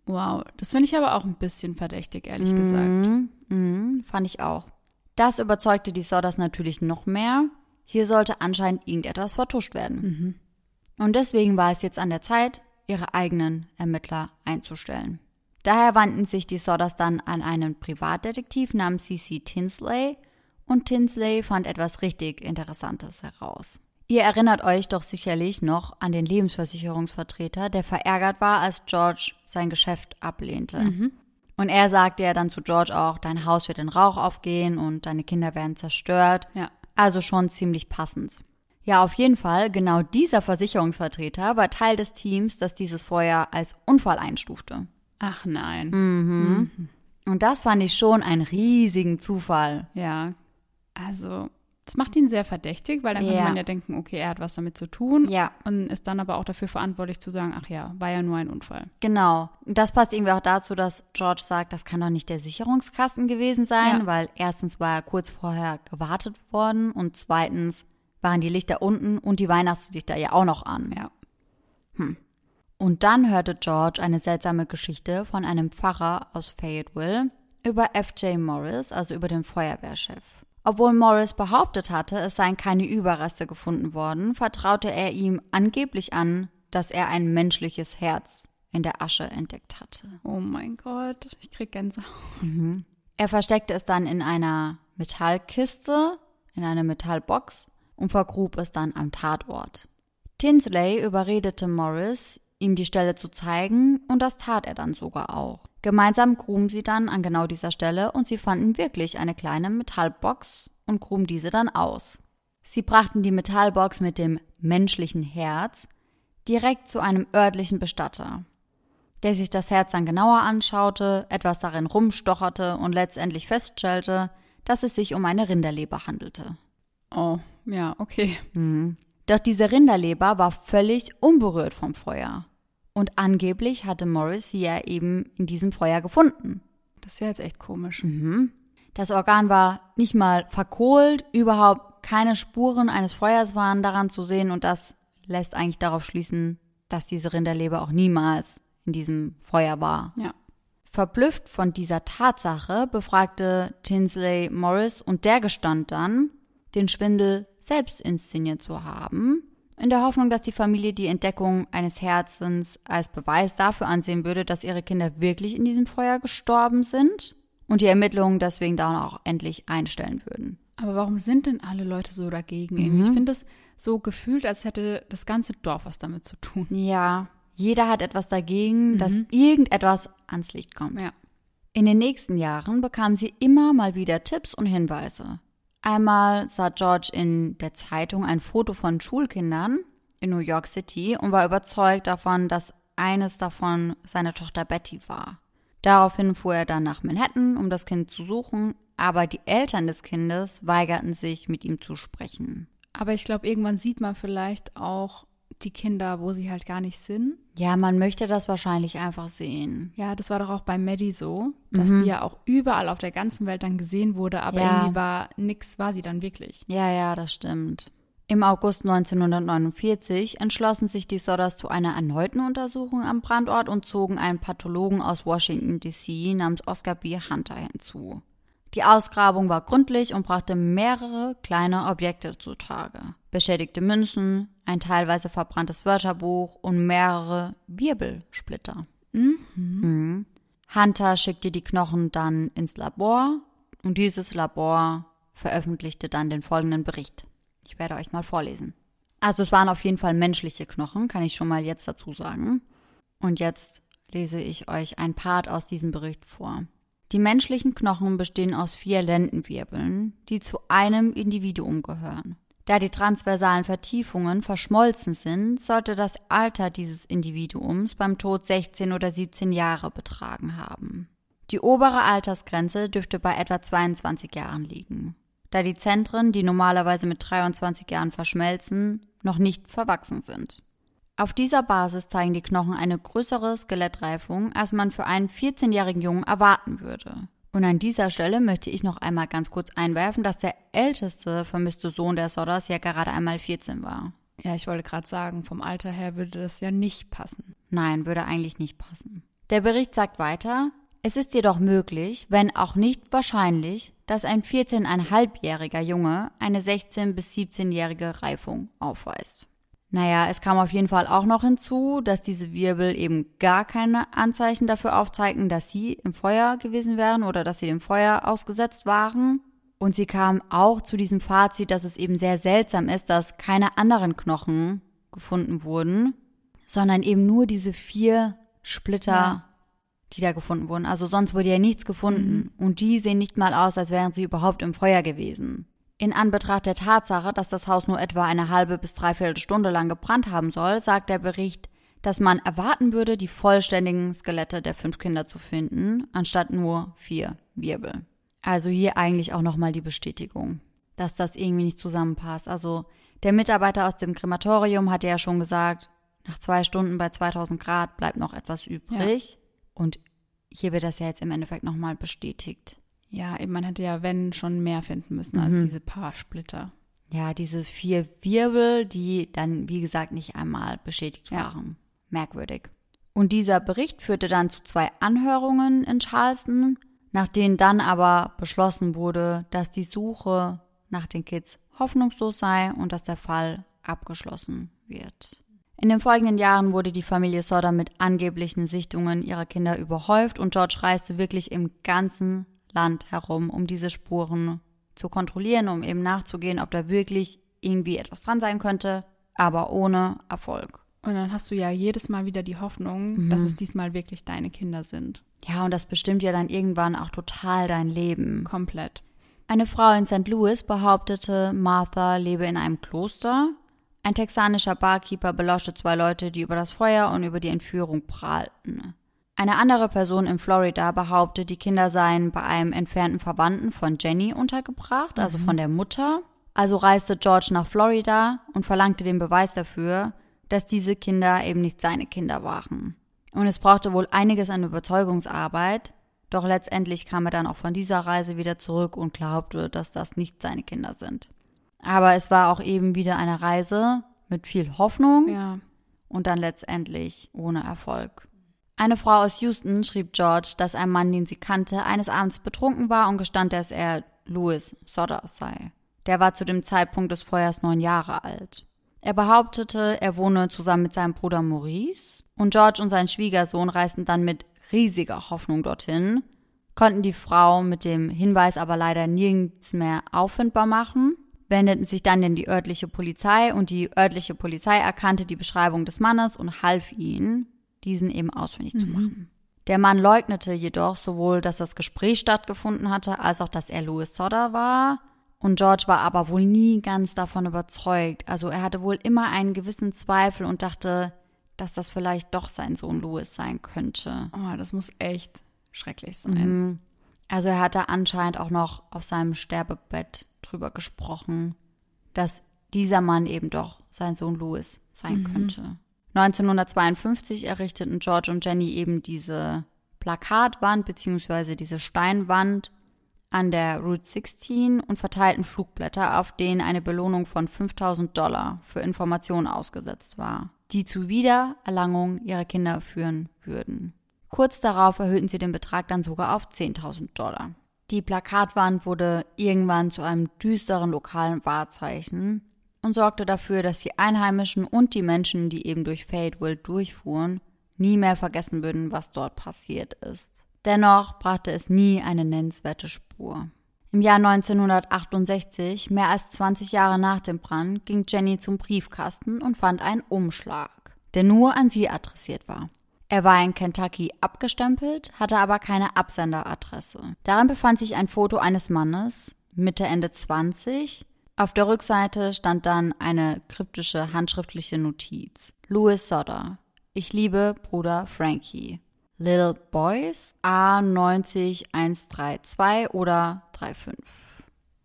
Wow, das finde ich aber auch ein bisschen verdächtig, ehrlich mhm, gesagt. Mhm, fand ich auch. Das überzeugte die Sorders natürlich noch mehr. Hier sollte anscheinend irgendetwas vertuscht werden. Mhm. Und deswegen war es jetzt an der Zeit, ihre eigenen Ermittler einzustellen. Daher wandten sich die Sodders dann an einen Privatdetektiv namens C.C. Tinsley und Tinsley fand etwas richtig Interessantes heraus. Ihr erinnert euch doch sicherlich noch an den Lebensversicherungsvertreter, der verärgert war, als George sein Geschäft ablehnte. Mhm. Und er sagte ja dann zu George auch, dein Haus wird in Rauch aufgehen und deine Kinder werden zerstört. Ja. Also schon ziemlich passend. Ja, auf jeden Fall, genau dieser Versicherungsvertreter war Teil des Teams, das dieses Feuer als Unfall einstufte. Ach nein. Mhm. Mhm. Und das fand ich schon einen riesigen Zufall. Ja, also das macht ihn sehr verdächtig, weil dann ja. könnte man ja denken, okay, er hat was damit zu tun. Ja. Und ist dann aber auch dafür verantwortlich zu sagen, ach ja, war ja nur ein Unfall. Genau. Und das passt irgendwie auch dazu, dass George sagt, das kann doch nicht der Sicherungskasten gewesen sein, ja. weil erstens war er kurz vorher gewartet worden und zweitens waren die Lichter unten und die Weihnachtslichter ja auch noch an. Ja. Hm. Und dann hörte George eine seltsame Geschichte von einem Pfarrer aus Fayetteville über F.J. Morris, also über den Feuerwehrchef. Obwohl Morris behauptet hatte, es seien keine Überreste gefunden worden, vertraute er ihm angeblich an, dass er ein menschliches Herz in der Asche entdeckt hatte. Oh mein Gott, ich krieg Gänsehaut. Mhm. Er versteckte es dann in einer Metallkiste, in einer Metallbox und vergrub es dann am Tatort. Tinsley überredete Morris, ihm die Stelle zu zeigen, und das tat er dann sogar auch. Gemeinsam gruben sie dann an genau dieser Stelle und sie fanden wirklich eine kleine Metallbox und gruben diese dann aus. Sie brachten die Metallbox mit dem menschlichen Herz direkt zu einem örtlichen Bestatter, der sich das Herz dann genauer anschaute, etwas darin rumstocherte und letztendlich feststellte, dass es sich um eine Rinderleber handelte. Oh, ja, okay. Mhm. Doch diese Rinderleber war völlig unberührt vom Feuer. Und angeblich hatte Morris sie ja eben in diesem Feuer gefunden. Das ist ja jetzt echt komisch. Mhm. Das Organ war nicht mal verkohlt, überhaupt keine Spuren eines Feuers waren daran zu sehen und das lässt eigentlich darauf schließen, dass diese Rinderleber auch niemals in diesem Feuer war. Ja. Verblüfft von dieser Tatsache befragte Tinsley Morris und der gestand dann, den Schwindel selbst inszeniert zu haben, in der Hoffnung, dass die Familie die Entdeckung eines Herzens als Beweis dafür ansehen würde, dass ihre Kinder wirklich in diesem Feuer gestorben sind und die Ermittlungen deswegen dann auch endlich einstellen würden. Aber warum sind denn alle Leute so dagegen? Mhm. Ich finde es so gefühlt, als hätte das ganze Dorf was damit zu tun. Ja, jeder hat etwas dagegen, mhm. dass irgendetwas ans Licht kommt. Ja. In den nächsten Jahren bekam sie immer mal wieder Tipps und Hinweise. Einmal sah George in der Zeitung ein Foto von Schulkindern in New York City und war überzeugt davon, dass eines davon seine Tochter Betty war. Daraufhin fuhr er dann nach Manhattan, um das Kind zu suchen, aber die Eltern des Kindes weigerten sich, mit ihm zu sprechen. Aber ich glaube, irgendwann sieht man vielleicht auch die Kinder, wo sie halt gar nicht sind. Ja, man möchte das wahrscheinlich einfach sehen. Ja, das war doch auch bei Maddie so, dass mhm. die ja auch überall auf der ganzen Welt dann gesehen wurde, aber ja. irgendwie war nix, war sie dann wirklich. Ja, ja, das stimmt. Im August 1949 entschlossen sich die Sodders zu einer erneuten Untersuchung am Brandort und zogen einen Pathologen aus Washington, D.C. namens Oscar B. Hunter hinzu. Die Ausgrabung war gründlich und brachte mehrere kleine Objekte zutage. Beschädigte Münzen, ein teilweise verbranntes Wörterbuch und mehrere Wirbelsplitter. Mhm. Mhm. Hunter schickte die Knochen dann ins Labor und dieses Labor veröffentlichte dann den folgenden Bericht. Ich werde euch mal vorlesen. Also es waren auf jeden Fall menschliche Knochen, kann ich schon mal jetzt dazu sagen. Und jetzt lese ich euch ein Part aus diesem Bericht vor. Die menschlichen Knochen bestehen aus vier Lendenwirbeln, die zu einem Individuum gehören. Da die transversalen Vertiefungen verschmolzen sind, sollte das Alter dieses Individuums beim Tod 16 oder 17 Jahre betragen haben. Die obere Altersgrenze dürfte bei etwa 22 Jahren liegen, da die Zentren, die normalerweise mit 23 Jahren verschmelzen, noch nicht verwachsen sind. Auf dieser Basis zeigen die Knochen eine größere Skelettreifung, als man für einen 14-jährigen Jungen erwarten würde. Und an dieser Stelle möchte ich noch einmal ganz kurz einwerfen, dass der älteste vermisste Sohn der Sodders ja gerade einmal 14 war. Ja, ich wollte gerade sagen, vom Alter her würde das ja nicht passen. Nein, würde eigentlich nicht passen. Der Bericht sagt weiter, es ist jedoch möglich, wenn auch nicht wahrscheinlich, dass ein 14,5-jähriger Junge eine 16- bis 17-jährige Reifung aufweist. Naja, es kam auf jeden Fall auch noch hinzu, dass diese Wirbel eben gar keine Anzeichen dafür aufzeigten, dass sie im Feuer gewesen wären oder dass sie dem Feuer ausgesetzt waren. Und sie kam auch zu diesem Fazit, dass es eben sehr seltsam ist, dass keine anderen Knochen gefunden wurden, sondern eben nur diese vier Splitter, ja. die da gefunden wurden. Also sonst wurde ja nichts gefunden. Mhm. Und die sehen nicht mal aus, als wären sie überhaupt im Feuer gewesen. In Anbetracht der Tatsache, dass das Haus nur etwa eine halbe bis dreiviertel Stunde lang gebrannt haben soll, sagt der Bericht, dass man erwarten würde, die vollständigen Skelette der fünf Kinder zu finden, anstatt nur vier Wirbel. Also hier eigentlich auch nochmal die Bestätigung, dass das irgendwie nicht zusammenpasst. Also der Mitarbeiter aus dem Krematorium hatte ja schon gesagt, nach zwei Stunden bei 2000 Grad bleibt noch etwas übrig. Ja. Und hier wird das ja jetzt im Endeffekt nochmal bestätigt. Ja, eben man hätte ja, wenn, schon mehr finden müssen als mhm. diese paar Splitter. Ja, diese vier Wirbel, die dann, wie gesagt, nicht einmal beschädigt ja. waren. Merkwürdig. Und dieser Bericht führte dann zu zwei Anhörungen in Charleston, nach denen dann aber beschlossen wurde, dass die Suche nach den Kids hoffnungslos sei und dass der Fall abgeschlossen wird. In den folgenden Jahren wurde die Familie Sodder mit angeblichen Sichtungen ihrer Kinder überhäuft und George reiste wirklich im ganzen Land herum, um diese Spuren zu kontrollieren, um eben nachzugehen, ob da wirklich irgendwie etwas dran sein könnte, aber ohne Erfolg. Und dann hast du ja jedes Mal wieder die Hoffnung, mhm. dass es diesmal wirklich deine Kinder sind. Ja, und das bestimmt ja dann irgendwann auch total dein Leben. Komplett. Eine Frau in St. Louis behauptete, Martha lebe in einem Kloster. Ein texanischer Barkeeper beloschte zwei Leute, die über das Feuer und über die Entführung prahlten. Eine andere Person in Florida behauptet, die Kinder seien bei einem entfernten Verwandten von Jenny untergebracht, also mhm. von der Mutter. Also reiste George nach Florida und verlangte den Beweis dafür, dass diese Kinder eben nicht seine Kinder waren. Und es brauchte wohl einiges an Überzeugungsarbeit, doch letztendlich kam er dann auch von dieser Reise wieder zurück und glaubte, dass das nicht seine Kinder sind. Aber es war auch eben wieder eine Reise mit viel Hoffnung ja. und dann letztendlich ohne Erfolg. Eine Frau aus Houston schrieb George, dass ein Mann, den sie kannte, eines Abends betrunken war und gestand, dass er Louis Sodder sei. Der war zu dem Zeitpunkt des Feuers neun Jahre alt. Er behauptete, er wohne zusammen mit seinem Bruder Maurice und George und sein Schwiegersohn reisten dann mit riesiger Hoffnung dorthin, konnten die Frau mit dem Hinweis aber leider nirgends mehr auffindbar machen, wendeten sich dann in die örtliche Polizei und die örtliche Polizei erkannte die Beschreibung des Mannes und half ihnen, diesen eben ausfindig mhm. zu machen. Der Mann leugnete jedoch sowohl, dass das Gespräch stattgefunden hatte, als auch, dass er Louis Sodder war. Und George war aber wohl nie ganz davon überzeugt. Also er hatte wohl immer einen gewissen Zweifel und dachte, dass das vielleicht doch sein Sohn Louis sein könnte. Oh, das muss echt schrecklich sein. Mhm. Also er hatte anscheinend auch noch auf seinem Sterbebett drüber gesprochen, dass dieser Mann eben doch sein Sohn Louis sein könnte. 1952 errichteten George und Jenny eben diese Plakatwand bzw. diese Steinwand an der Route 16 und verteilten Flugblätter, auf denen eine Belohnung von 5000 Dollar für Informationen ausgesetzt war, die zu Wiedererlangung ihrer Kinder führen würden. Kurz darauf erhöhten sie den Betrag dann sogar auf 10.000 Dollar. Die Plakatwand wurde irgendwann zu einem düsteren lokalen Wahrzeichen und sorgte dafür, dass die Einheimischen und die Menschen, die eben durch Fayetteville durchfuhren, nie mehr vergessen würden, was dort passiert ist. Dennoch brachte es nie eine nennenswerte Spur. Im Jahr 1968, mehr als 20 Jahre nach dem Brand, ging Jenny zum Briefkasten und fand einen Umschlag, der nur an sie adressiert war. Er war in Kentucky abgestempelt, hatte aber keine Absenderadresse. Darin befand sich ein Foto eines Mannes, Mitte Ende 20. Auf der Rückseite stand dann eine kryptische handschriftliche Notiz. Louis Sodder. Ich liebe Bruder Frankie. Little Boys A90132 oder 35.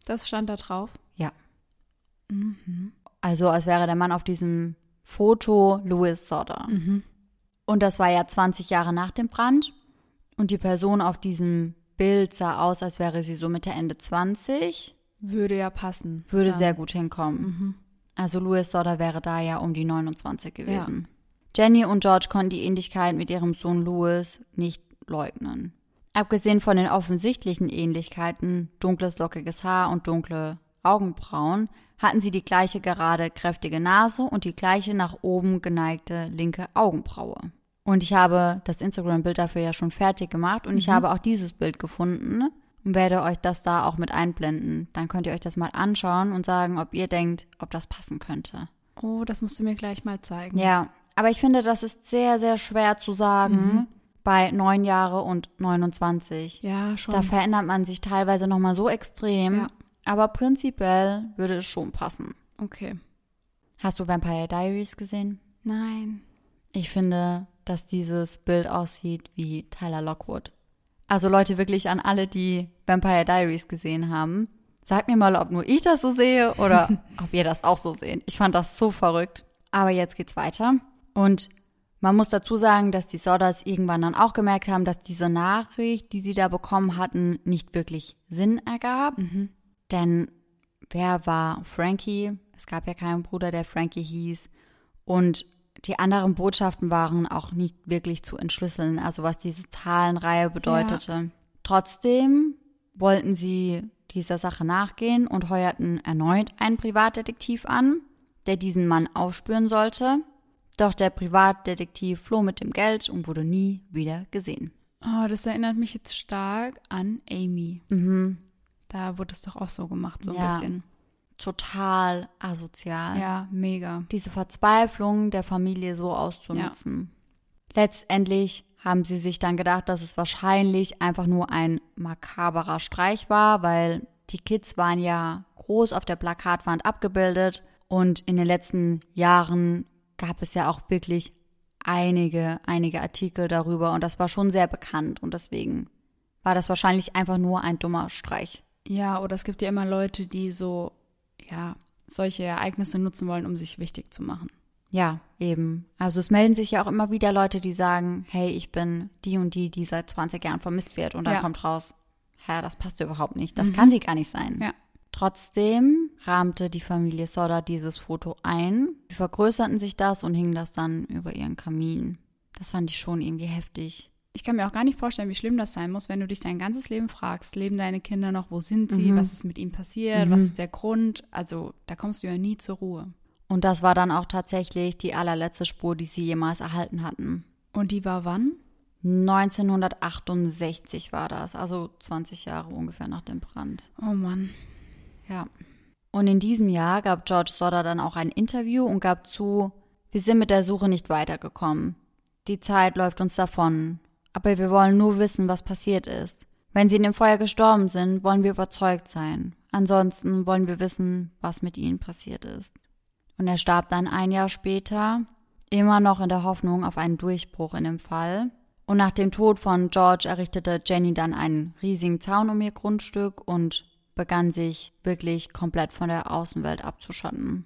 Das stand da drauf. Ja. Also als wäre der Mann auf diesem Foto Louis Sodder. Und das war ja 20 Jahre nach dem Brand. Und die Person auf diesem Bild sah aus, als wäre sie so Mitte, Ende 20. Würde ja passen. Würde Ja. sehr gut hinkommen. Also Louis Sodder wäre da ja um die 29 gewesen. Jenny und George konnten die Ähnlichkeit mit ihrem Sohn Louis nicht leugnen. Abgesehen von den offensichtlichen Ähnlichkeiten, dunkles lockiges Haar und dunkle Augenbrauen, hatten sie die gleiche gerade kräftige Nase und die gleiche nach oben geneigte linke Augenbraue. Und ich habe das Instagram-Bild dafür ja schon fertig gemacht und ich habe auch dieses Bild gefunden und werde euch das da auch mit einblenden. Dann könnt ihr euch das mal anschauen und sagen, ob ihr denkt, ob das passen könnte. Oh, das musst du mir gleich mal zeigen. Ja, aber ich finde, das ist sehr, sehr schwer zu sagen bei neun Jahre und 29. Ja, schon. Da verändert man sich teilweise nochmal so extrem. Ja. Aber prinzipiell würde es schon passen. okay. Hast du Vampire Diaries gesehen? Nein. Ich finde, dass dieses Bild aussieht wie Tyler Lockwood. Also Leute, wirklich an alle, die Vampire Diaries gesehen haben. Sagt mir mal, ob nur ich das so sehe oder ob ihr das auch so seht. Ich fand das so verrückt. Aber jetzt geht's weiter. Und man muss dazu sagen, dass die Sodders irgendwann dann auch gemerkt haben, dass diese Nachricht, die sie da bekommen hatten, nicht wirklich Sinn ergab. Denn wer war Frankie? Es gab ja keinen Bruder, der Frankie hieß. Und die anderen Botschaften waren auch nicht wirklich zu entschlüsseln, also was diese Zahlenreihe bedeutete. Trotzdem wollten sie dieser Sache nachgehen und heuerten erneut einen Privatdetektiv an, der diesen Mann aufspüren sollte. Doch der Privatdetektiv floh mit dem Geld und wurde nie wieder gesehen. Oh, das erinnert mich jetzt stark an Amy. Mhm. Da wurde es doch auch so gemacht, so ein Ja. bisschen. Total asozial. Ja, mega. diese Verzweiflung der Familie so auszunutzen. Letztendlich haben sie sich dann gedacht, dass es wahrscheinlich einfach nur ein makaberer Streich war, weil die Kids waren ja groß auf der Plakatwand abgebildet und in den letzten Jahren gab es ja auch wirklich einige, einige Artikel darüber und das war schon sehr bekannt und deswegen war das wahrscheinlich einfach nur ein dummer Streich. Ja, oder es gibt ja immer Leute, die so, ja, solche Ereignisse nutzen wollen, um sich wichtig zu machen. Ja, eben. Also es melden sich ja auch immer wieder Leute, die sagen, hey, ich bin die und die, die seit 20 Jahren vermisst wird. Und dann Ja. kommt raus, Herr, das passt überhaupt nicht. Das kann sie gar nicht sein. Ja. Trotzdem rahmte die Familie Sodder dieses Foto ein. Sie vergrößerten sich das und hingen das dann über ihren Kamin. Das fand ich schon irgendwie heftig. Ich kann mir auch gar nicht vorstellen, wie schlimm das sein muss, wenn du dich dein ganzes Leben fragst, leben deine Kinder noch, wo sind sie, was ist mit ihnen passiert, was ist der Grund? Also da kommst du ja nie zur Ruhe. Und das war dann auch tatsächlich die allerletzte Spur, die sie jemals erhalten hatten. Und die war wann? 1968 war das, also 20 Jahre ungefähr nach dem Brand. Oh Mann. Ja. Und in diesem Jahr gab George Sodder dann auch ein Interview und gab zu, wir sind mit der Suche nicht weitergekommen. Die Zeit läuft uns davon. Aber wir wollen nur wissen, was passiert ist. Wenn sie in dem Feuer gestorben sind, wollen wir überzeugt sein. Ansonsten wollen wir wissen, was mit ihnen passiert ist. Und er starb dann ein Jahr später, immer noch in der Hoffnung auf einen Durchbruch in dem Fall. Und nach dem Tod von George errichtete Jenny dann einen riesigen Zaun um ihr Grundstück und begann sich wirklich komplett von der Außenwelt abzuschotten.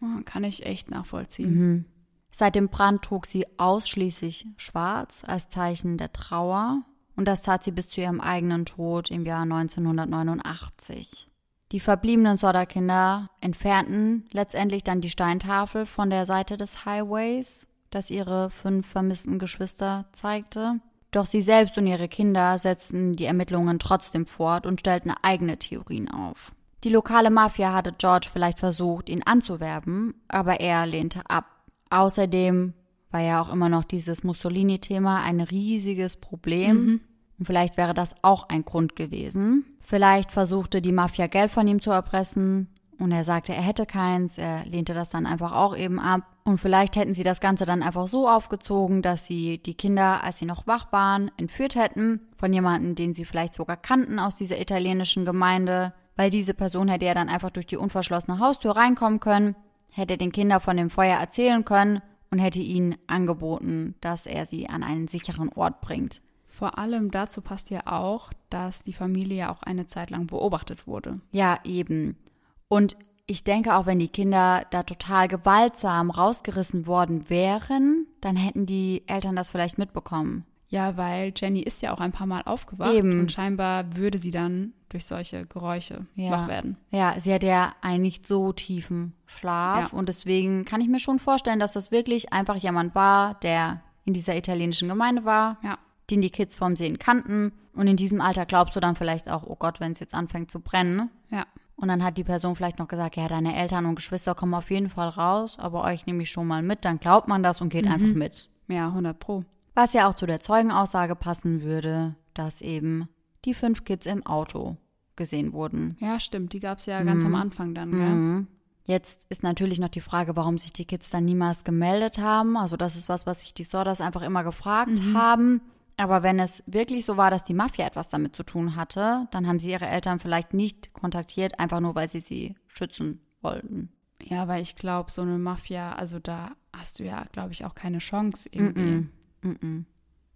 Oh, kann ich echt nachvollziehen. Mhm. Seit dem Brand trug sie ausschließlich schwarz als Zeichen der Trauer und das tat sie bis zu ihrem eigenen Tod im Jahr 1989. Die verbliebenen Sodder-Kinder entfernten letztendlich dann die Steintafel von der Seite des Highways, das ihre fünf vermissten Geschwister zeigte. Doch sie selbst und ihre Kinder setzten die Ermittlungen trotzdem fort und stellten eigene Theorien auf. Die lokale Mafia hatte George vielleicht versucht, ihn anzuwerben, aber er lehnte ab. Außerdem war ja auch immer noch dieses Mussolini-Thema ein riesiges Problem. Mhm. Und vielleicht wäre das auch ein Grund gewesen. Vielleicht versuchte die Mafia Geld von ihm zu erpressen und er sagte, er hätte keins. Er lehnte das dann einfach auch eben ab. Und vielleicht hätten sie das Ganze dann einfach so aufgezogen, dass sie die Kinder, als sie noch wach waren, entführt hätten von jemandem, den sie vielleicht sogar kannten aus dieser italienischen Gemeinde, weil diese Person hätte ja dann einfach durch die unverschlossene Haustür reinkommen können, hätte den Kindern von dem Feuer erzählen können und hätte ihnen angeboten, dass er sie an einen sicheren Ort bringt. Vor allem dazu passt ja auch, dass die Familie ja auch eine Zeit lang beobachtet wurde. Ja, eben. Und ich denke, auch wenn die Kinder da total gewaltsam rausgerissen worden wären, dann hätten die Eltern das vielleicht mitbekommen. Ja, weil Jenny ist ja auch ein paar Mal aufgewacht Eben. und scheinbar würde sie dann durch solche Geräusche ja. wach werden. Ja, sie hat ja einen nicht so tiefen Schlaf ja. und deswegen kann ich mir schon vorstellen, dass das wirklich einfach jemand war, der in dieser italienischen Gemeinde war, ja. den die Kids vom Sehen kannten und in diesem Alter glaubst du dann vielleicht auch, oh Gott, wenn es jetzt anfängt zu brennen. Ja. Und dann hat die Person vielleicht noch gesagt, ja, deine Eltern und Geschwister kommen auf jeden Fall raus, aber euch nehme ich schon mal mit, dann glaubt man das und geht mhm. einfach mit. Ja, 100 Pro. Was ja auch zu der Zeugenaussage passen würde, dass eben die fünf Kids im Auto gesehen wurden. Ja, stimmt. Die gab es ja mhm. ganz am Anfang dann, gell? Mhm. Jetzt ist natürlich noch die Frage, warum sich die Kids dann niemals gemeldet haben. Also das ist was, was sich die Sorders einfach immer gefragt mhm. haben. Aber wenn es wirklich so war, dass die Mafia etwas damit zu tun hatte, dann haben sie ihre Eltern vielleicht nicht kontaktiert, einfach nur, weil sie sie schützen wollten. Ja, weil ich glaube, so eine Mafia, also da hast du ja, glaube ich, auch keine Chance irgendwie. Mm -mm.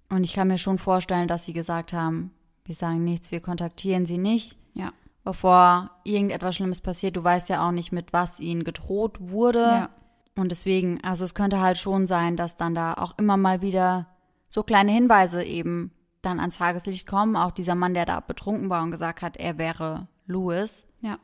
Und ich kann mir schon vorstellen, dass sie gesagt haben, wir sagen nichts, wir kontaktieren sie nicht. Ja. Bevor irgendetwas Schlimmes passiert, du weißt ja auch nicht, mit was ihnen gedroht wurde. Ja. Und deswegen, also es könnte halt schon sein, dass dann da auch immer mal wieder so kleine Hinweise eben dann ans Tageslicht kommen. Auch dieser Mann, der da betrunken war und gesagt hat, er wäre Louis. Ja.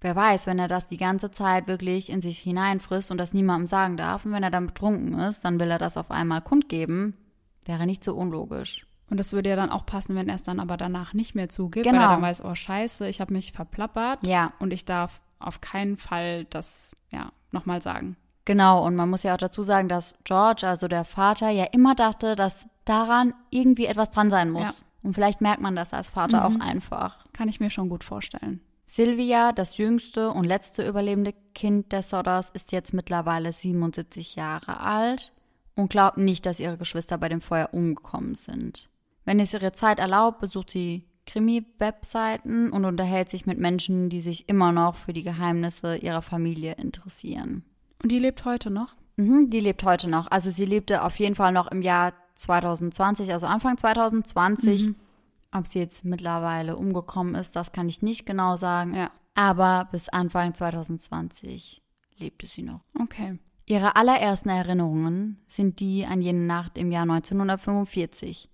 Wer weiß, wenn er das die ganze Zeit wirklich in sich hineinfrisst und das niemandem sagen darf und wenn er dann betrunken ist, dann will er das auf einmal kundgeben, wäre nicht so unlogisch. Und das würde ja dann auch passen, wenn er es dann aber danach nicht mehr zugibt, genau. weil er genau. dann weiß, oh scheiße, ich habe mich verplappert ja. und ich darf auf keinen Fall das ja nochmal sagen. Genau, und man muss ja auch dazu sagen, dass George, also der Vater, ja immer dachte, dass daran irgendwie etwas dran sein muss. Ja. Und vielleicht merkt man das als Vater mhm. auch einfach. Kann ich mir schon gut vorstellen. Sylvia, das jüngste und letzte überlebende Kind des Sodders, ist jetzt mittlerweile 77 Jahre alt und glaubt nicht, dass ihre Geschwister bei dem Feuer umgekommen sind. Wenn es ihre Zeit erlaubt, besucht sie Krimi-Webseiten und unterhält sich mit Menschen, die sich immer noch für die Geheimnisse ihrer Familie interessieren. Und die lebt heute noch? Mhm, die lebt heute noch. Also sie lebte auf jeden Fall noch im Jahr 2020, also Anfang 2020. Mhm. Ob sie jetzt mittlerweile umgekommen ist, das kann ich nicht genau sagen. Ja. Aber bis Anfang 2020 lebte sie noch. Okay. Ihre allerersten Erinnerungen sind die an jene Nacht im Jahr 1945,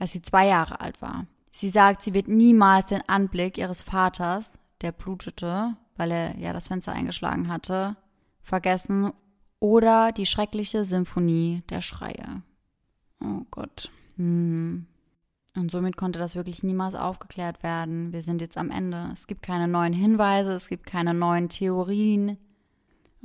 als sie zwei Jahre alt war. Sie sagt, sie wird niemals den Anblick ihres Vaters, der blutete, weil er ja das Fenster eingeschlagen hatte, vergessen oder die schreckliche Symphonie der Schreie. Oh Gott. Hm. Und somit konnte das wirklich niemals aufgeklärt werden. Wir sind jetzt am Ende. Es gibt keine neuen Hinweise, es gibt keine neuen Theorien.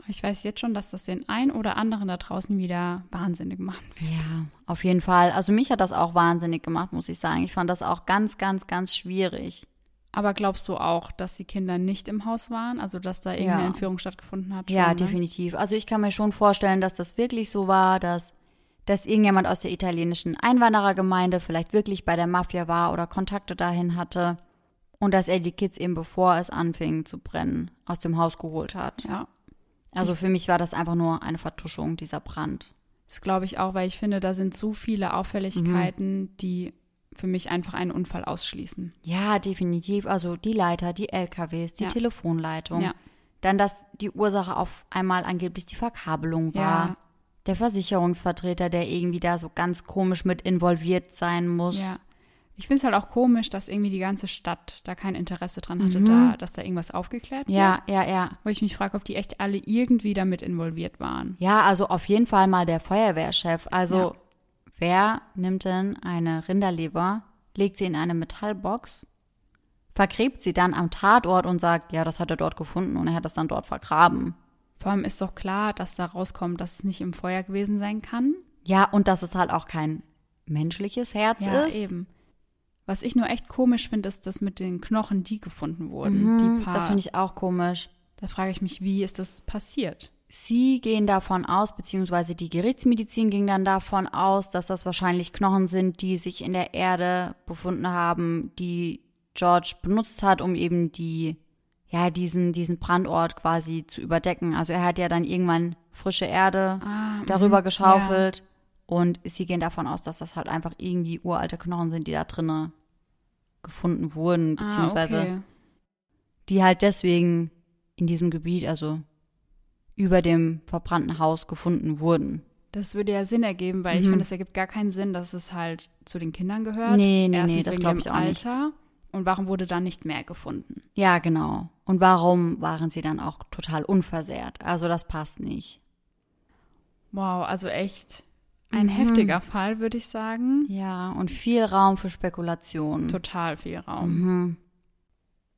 Ich weiß jetzt schon, dass das den einen oder anderen da draußen wieder wahnsinnig machen wird. Ja, auf jeden Fall. Also mich hat das auch wahnsinnig gemacht, muss ich sagen. Ich fand das auch ganz, ganz, ganz schwierig. Aber glaubst du auch, dass die Kinder nicht im Haus waren? Also, dass da irgendeine ja. Entführung stattgefunden hat? Schon, ja, ne? definitiv. Also, ich kann mir schon vorstellen, dass das wirklich so war, dass dass irgendjemand aus der italienischen Einwanderergemeinde vielleicht wirklich bei der Mafia war oder Kontakte dahin hatte und dass er die Kids eben bevor es anfing zu brennen aus dem Haus geholt hat. Ja. Also für mich war das einfach nur eine Vertuschung dieser Brand. Das glaube ich auch, weil ich finde, da sind so viele Auffälligkeiten, mhm. die für mich einfach einen Unfall ausschließen. Ja, definitiv. Also die Leiter, die LKWs, die ja. Telefonleitung. Ja. Dann, dass die Ursache auf einmal angeblich die Verkabelung war. Ja. Der Versicherungsvertreter, der irgendwie da so ganz komisch mit involviert sein muss. Ja. Ich finde es halt auch komisch, dass irgendwie die ganze Stadt da kein Interesse dran hatte, da, dass da irgendwas aufgeklärt wird. Ja, ja, ja. Wo ich mich frage, ob die echt alle irgendwie damit involviert waren. Ja, also auf jeden Fall mal der Feuerwehrchef. Also Ja. wer nimmt denn eine Rinderleber, legt sie in eine Metallbox, vergräbt sie dann am Tatort und sagt, ja, das hat er dort gefunden und er hat das dann dort vergraben. Vor allem ist doch klar, dass da rauskommt, dass es nicht im Feuer gewesen sein kann. Ja, und dass es halt auch kein menschliches Herz Ja, ist. eben. Was ich nur echt komisch finde, ist das mit den Knochen, die gefunden wurden. Mhm, die paar. das finde ich auch komisch. Da frage ich mich, wie ist das passiert? Sie gehen davon aus, beziehungsweise die Gerichtsmedizin ging dann davon aus, dass das wahrscheinlich Knochen sind, die sich in der Erde befunden haben, die George benutzt hat, um eben die, ja, diesen, diesen Brandort quasi zu überdecken. Also er hat ja dann irgendwann frische Erde Ah, darüber mhm, geschaufelt und sie gehen davon aus, dass das halt einfach irgendwie uralte Knochen sind, die da drinnen gefunden wurden, Ah, beziehungsweise okay. die halt deswegen in diesem Gebiet, also über dem verbrannten Haus gefunden wurden. Das würde ja Sinn ergeben, weil ich Mhm. finde, es ergibt gar keinen Sinn, dass es halt zu den Kindern gehört. Nee, nee, nee, Erstens das wegen glaub dem ich auch nicht. Alter. Und warum wurde dann nicht mehr gefunden? Ja, genau. Und warum waren sie dann auch total unversehrt? Also das passt nicht. Wow, also echt ein Mhm. heftiger Fall, würde ich sagen. Ja, und viel Raum für Spekulationen. Total viel Raum. Mhm.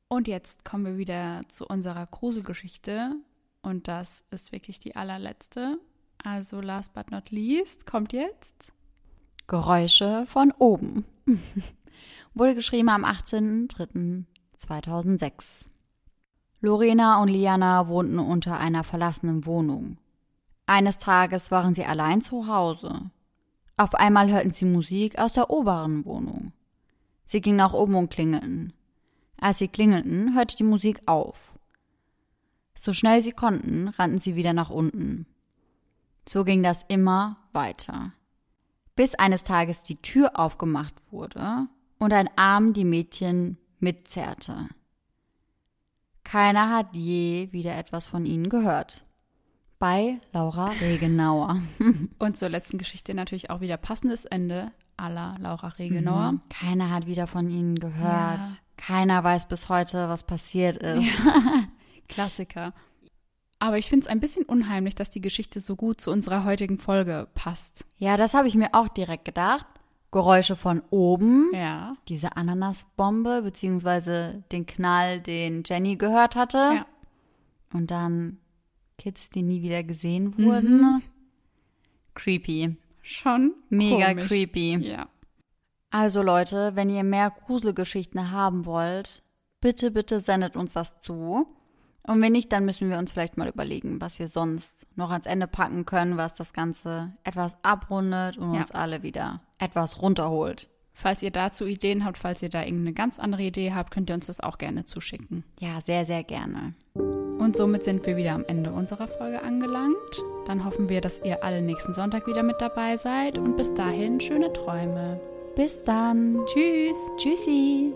Und jetzt kommen wir wieder zu unserer Gruselgeschichte. Und das ist wirklich die allerletzte. Also last but not least kommt jetzt. Geräusche von oben. Wurde geschrieben am 18.03.2006. Lorena und Liana wohnten unter einer verlassenen Wohnung. Eines Tages waren sie allein zu Hause. Auf einmal hörten sie Musik aus der oberen Wohnung. Sie gingen nach oben und klingelten. Als sie klingelten, hörte die Musik auf. So schnell sie konnten, rannten sie wieder nach unten. So ging das immer weiter bis eines Tages die Tür aufgemacht wurde und ein Arm die Mädchen mitzerrte. Keiner hat je wieder etwas von ihnen gehört. Bei Laura Regenauer. Und zur letzten Geschichte natürlich auch wieder passendes Ende aller Laura Regenauer. Mhm. Keiner hat wieder von ihnen gehört. Ja. Keiner weiß bis heute, was passiert ist. Klassiker. Aber ich finde es ein bisschen unheimlich, dass die Geschichte so gut zu unserer heutigen Folge passt. Ja, das habe ich mir auch direkt gedacht. Geräusche von oben. Ja. Diese Ananasbombe, beziehungsweise den Knall, den Jenny gehört hatte. Ja. Und dann Kids, die nie wieder gesehen wurden. Creepy. Schon. Mega komisch. creepy. Ja. Also Leute, wenn ihr mehr Gruselgeschichten haben wollt, bitte, bitte sendet uns was zu. Und wenn nicht, dann müssen wir uns vielleicht mal überlegen, was wir sonst noch ans Ende packen können, was das Ganze etwas abrundet und Ja. uns alle wieder etwas runterholt. Falls ihr dazu Ideen habt, falls ihr da irgendeine ganz andere Idee habt, könnt ihr uns das auch gerne zuschicken. Ja, sehr, sehr gerne. Und somit sind wir wieder am Ende unserer Folge angelangt. Dann hoffen wir, dass ihr alle nächsten Sonntag wieder mit dabei seid und bis dahin schöne Träume. Bis dann. Tschüss! Tschüssi.